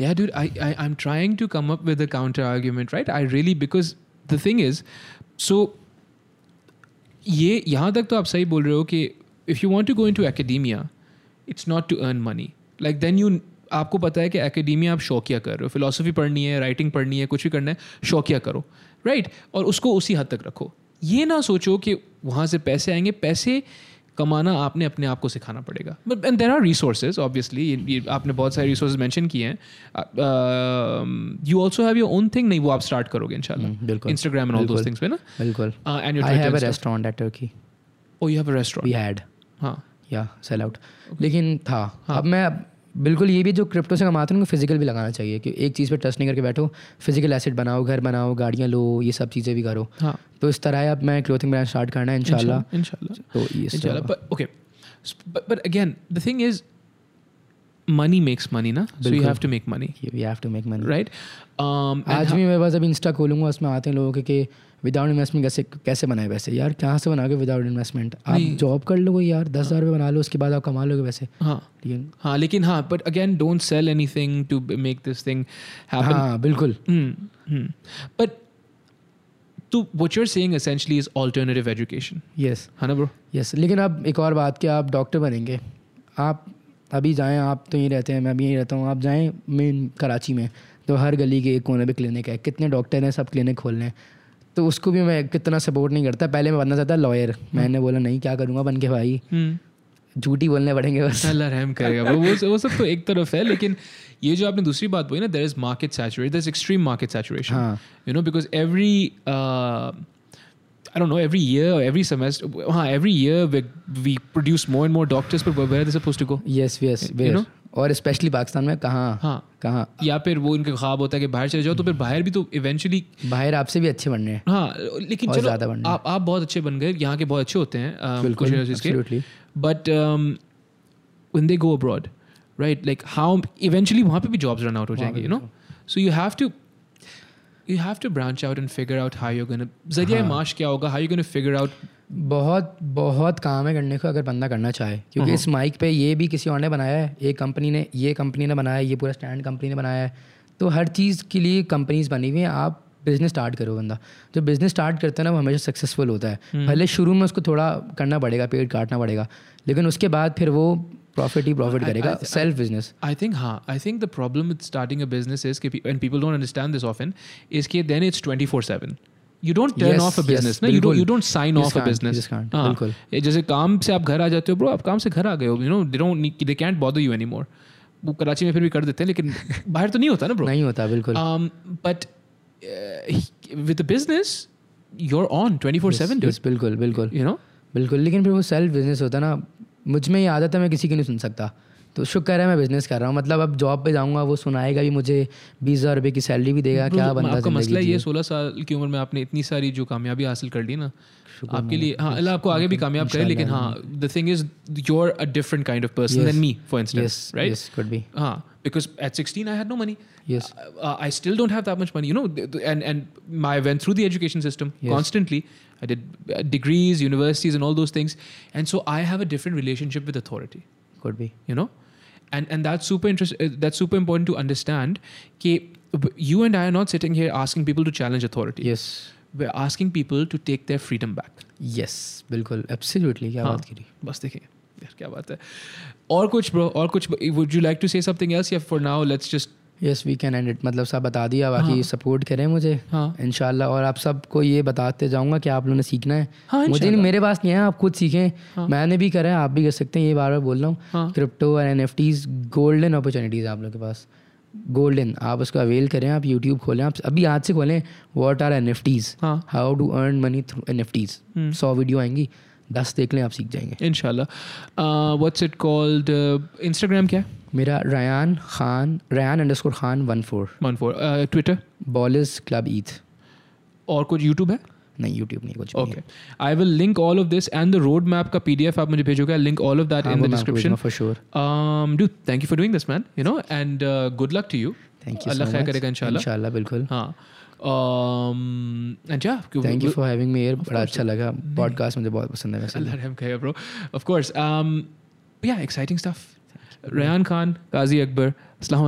Speaker 1: Yeah, dude, I, I I'm trying to come up with a counter argument, right? I really because the thing is, so ये, यहाँ तक तो आप सही बोल रहे हो कि if you want to go in to academia it's not to earn money like then you आपको पता है कि एकेडीमिया आप शौकिया कर रहे हो। फिलोसफी पढ़नी है राइटिंग पढ़नी है, कुछ भी करना है, शौकिया करो। Right right? और उसको उसी हद तक रखो। ये ना सोचो कि वहाँ से पैसे आएँगे। पैसे कमाना आपने अपने आप को सिखाना पड़ेगा। But and there are resources obviously आपने बहुत सारे रिसोर्स मैंशन किए हैं। You also have your own thing नहीं वो आप स्टार्ट करोगे इंशाल्लाह।
Speaker 2: हम्म, बिल्कुल,
Speaker 1: Instagram and all
Speaker 2: those
Speaker 1: things पे ना?
Speaker 2: बिल्कुल। And have a restaurant at
Speaker 1: Turkey oh you have
Speaker 2: a
Speaker 1: we
Speaker 2: had
Speaker 1: हाँ।
Speaker 2: या सेल आउट लेकिन था। अब मैं बिल्कुल ये भी जो क्रिप्टो से कमाते हैं उनको फ़िज़िकल भी लगाना चाहिए कि एक चीज़ पे ट्रस्ट नहीं करके बैठो फ़िज़िकल एसेट बनाओ घर बनाओ गाड़ियाँ लो ये सब चीज़ें भी करो।
Speaker 1: हाँ।
Speaker 2: तो इस तरह अब मैं क्लोथिंग ब्रांड स्टार्ट करना है
Speaker 1: इनशाला
Speaker 2: तो ये
Speaker 1: okay but again the thing but, money makes money ना so you have to make money
Speaker 2: we have to make money
Speaker 1: right
Speaker 2: आज भी मेरे पास अभी इंस्टा खोलूँगा उसमें आते हैं लोगों के विदाउट इन्वेस्टमेंट कैसे कैसे बनाए वैसे यार कहाँ से बनाओगे विदाउट इन्वेस्टमेंट आप जॉब कर लोगे यार दस हज़ार हाँ. बना लो उसके बाद आप कमा लोगे वैसे
Speaker 1: हाँ। हाँ लेकिन हाँ but again don't sell anything to make this thing
Speaker 2: हाँ बिल्कुल।
Speaker 1: But to what you're saying essentially is alternative education
Speaker 2: yes
Speaker 1: है ना ब्रो
Speaker 2: यस लेकिन अब एक और बात कि आप डॉक्टर बनेंगे आप अभी जाएँ आप तो यहीं रहते हैं मैं भी यहीं रहता हूँ। आप जाएँ मेन कराची में तो हर गली के एक कोने पे क्लिनिक है। कितने डॉक्टर हैं सब क्लिनिक खोल रहे हैं। तो उसको भी मैं कितना सपोर्ट नहीं करता। पहले मैं बनना चाहता लॉयर मैंने बोला नहीं क्या करूँगा बन के भाई?
Speaker 1: hmm.
Speaker 2: झूठी बोलने पड़ेंगे बस।
Speaker 1: अल्लाह रहम करेगा। वो वो सब तो एक तरफ़ है लेकिन ये जो आपने दूसरी बात बोली ना there is market saturate there is extreme market
Speaker 2: saturation.
Speaker 1: You know because every I don't know, every year or every semester, uh, हाँ, every year we, we produce more and more doctors, but where are they supposed to go?
Speaker 2: Yes, yes, where?
Speaker 1: You know?
Speaker 2: और specially Pakistan में कहाँ
Speaker 1: हाँ।
Speaker 2: कहाँ?
Speaker 1: या फिर वो इनके ख्वाब होता है कि बाहर चले जाओ तो फिर बाहर भी तो इवेंचुअली
Speaker 2: बाहर आपसे भी अच्छे बनने हैं।
Speaker 1: हाँ लेकिन चलो
Speaker 2: ज़्यादा बन
Speaker 1: आप आप बहुत अच्छे बन गए यहाँ के बहुत अच्छे होते हैं
Speaker 2: बिल्कुल
Speaker 1: but one they go abroad right like how eventually वहाँ पर भी जॉब्स रन आउट हो जाएँगे you know so you have to you have to branch out and figure out how you're gonna ज़रिया माश क्या होगा? How you're gonna figure out
Speaker 2: बहुत बहुत काम है करने को अगर बंदा करना चाहे। क्योंकि इस माइक पे ये भी किसी और ने बनाया है। एक कंपनी ने ये कंपनी ने बनाया है ये पूरा स्टैंड कंपनी ने बनाया है। तो हर चीज़ के लिए कंपनीज़ बनी हुई हैं। आप बिज़नेस स्टार्ट करो बंदा। जो बिज़नेस स्टार्ट करता है ना वो हमेशा सक्सेसफुल होता है। पहले शुरू में उसको थोड़ा करना पड़ेगा पेड़ काटना पड़ेगा। लेकिन उसके बाद फिर वो प्रॉफिट ही प्रॉफिट करेगा सेल्फ बिज़नेस
Speaker 1: I think हाँ I think the problem with starting a business is कि pe- and people don't understand this often is कि then it's 24/7 you don't turn
Speaker 2: Yes,
Speaker 1: off a
Speaker 2: yes,
Speaker 1: business ना you don't
Speaker 2: बिल्कुल।
Speaker 1: you don't sign
Speaker 2: You
Speaker 1: off a
Speaker 2: can't, you
Speaker 1: business
Speaker 2: just can't,
Speaker 1: हाँ,
Speaker 2: बिल्कुल।
Speaker 1: जैसे काम से आप घर आ जाते हो ब्रो आप काम से घर आ गए हो you know they don't need they can't bother you anymore वो कराची में फिर भी कर देते हैं लेकिन बाहर तो नहीं होता ना ब्रो
Speaker 2: नहीं होता बिल्कुल
Speaker 1: Um, but uh, he- with the business, you're on 24 7.
Speaker 2: Yes, बिल्कुल बिल्कुल
Speaker 1: You know?
Speaker 2: बिल्कुल लेकिन फिर वो सेल्फ बिज़नेस होता है ना मुझमें ये आदत है मैं किसी की नहीं सुन सकता। तो शुक्र है मैं बिज़नेस कर रहा हूँ। मतलब अब जॉब पे जाऊँगा वो सुनाएगा भी मुझे बीस हज़ार रुपये की सैलरी भी देगा क्या बनता
Speaker 1: आपका मसला ये सोलह साल की उम्र में आपने इतनी सारी जो कामयाबी हासिल कर ली ना आपके लिए हाँ अल्लाह आपको आगे भी मतलब कामयाब करें लेकिन हाँ the thing is you a different kind of person than me for instance right
Speaker 2: be
Speaker 1: हाँ because at 16 i had no money.
Speaker 2: Yes.
Speaker 1: Uh, uh, i still don't have that much money you know and and my went through the education system I did uh, degrees, universities, and all those things. And so I have a different relationship with authority,
Speaker 2: could be
Speaker 1: you know. And and that's super interest. Uh, that's super important to understand. That you and I are not sitting here asking people to challenge authority.
Speaker 2: yes
Speaker 1: we're asking people to take their freedom back.
Speaker 2: Yes बिल्कुल absolutely क्या
Speaker 1: हाँ.
Speaker 2: बात करी
Speaker 1: बस देखें यार क्या बात है और कुछ ब्रो और कुछ would you like to say something else या for now let's just
Speaker 2: Yes we can and it मतलब सब बता दिया बाकी
Speaker 1: हाँ.
Speaker 2: सपोर्ट करें मुझे।
Speaker 1: हाँ।
Speaker 2: इनशाला और आप सबको ये बताते जाऊँगा कि आप लोगों ने सीखना है।
Speaker 1: हाँ,
Speaker 2: मुझे नहीं मेरे पास नहीं है आप खुद सीखें। हाँ. मैंने भी करा है आप भी कर सकते हैं ये बार बार बोल रहा हूँ।
Speaker 1: हाँ।
Speaker 2: क्रिप्टो और N F Ts golden opportunities आप लोग के पास। गोल्डन आप उसको अवेल करें आप यूट्यूब खोलें आप अभी आज से खोलें what are N F
Speaker 1: Ts
Speaker 2: how to earn money through N F Ts सौ वीडियो आएँगी दस देख लें आप सीख जाएँगे।
Speaker 1: इंशाल्लाह। व्हाट्स इट कॉल्ड इंस्टाग्राम क्या है?
Speaker 2: मेरा Ryan Khan Ryan underscore Khan one four
Speaker 1: one four Twitter
Speaker 2: बॉलिस club ईथ
Speaker 1: और कुछ यूट्यूब है?
Speaker 2: नहीं यूट्यूब नहीं कुछ
Speaker 1: okay I will link all of this and the road map का पीडीएफ आप मुझे भेजोगे link all of that in
Speaker 2: the description
Speaker 1: for sure thank you for doing this man you know and uh, good luck to you.
Speaker 2: Thank you
Speaker 1: अल्लाह खैर करेगा इंशाल्लाह
Speaker 2: इंशाल्लाह बिल्कुल
Speaker 1: हाँ
Speaker 2: thank you for having me बड़ा अच्छा लगा। पॉडकास्ट मुझे बहुत पसंद है
Speaker 1: रहम करेगा bro. Of course um yeah exciting Rehan Khan Qazi Akbar
Speaker 2: अस्सलाम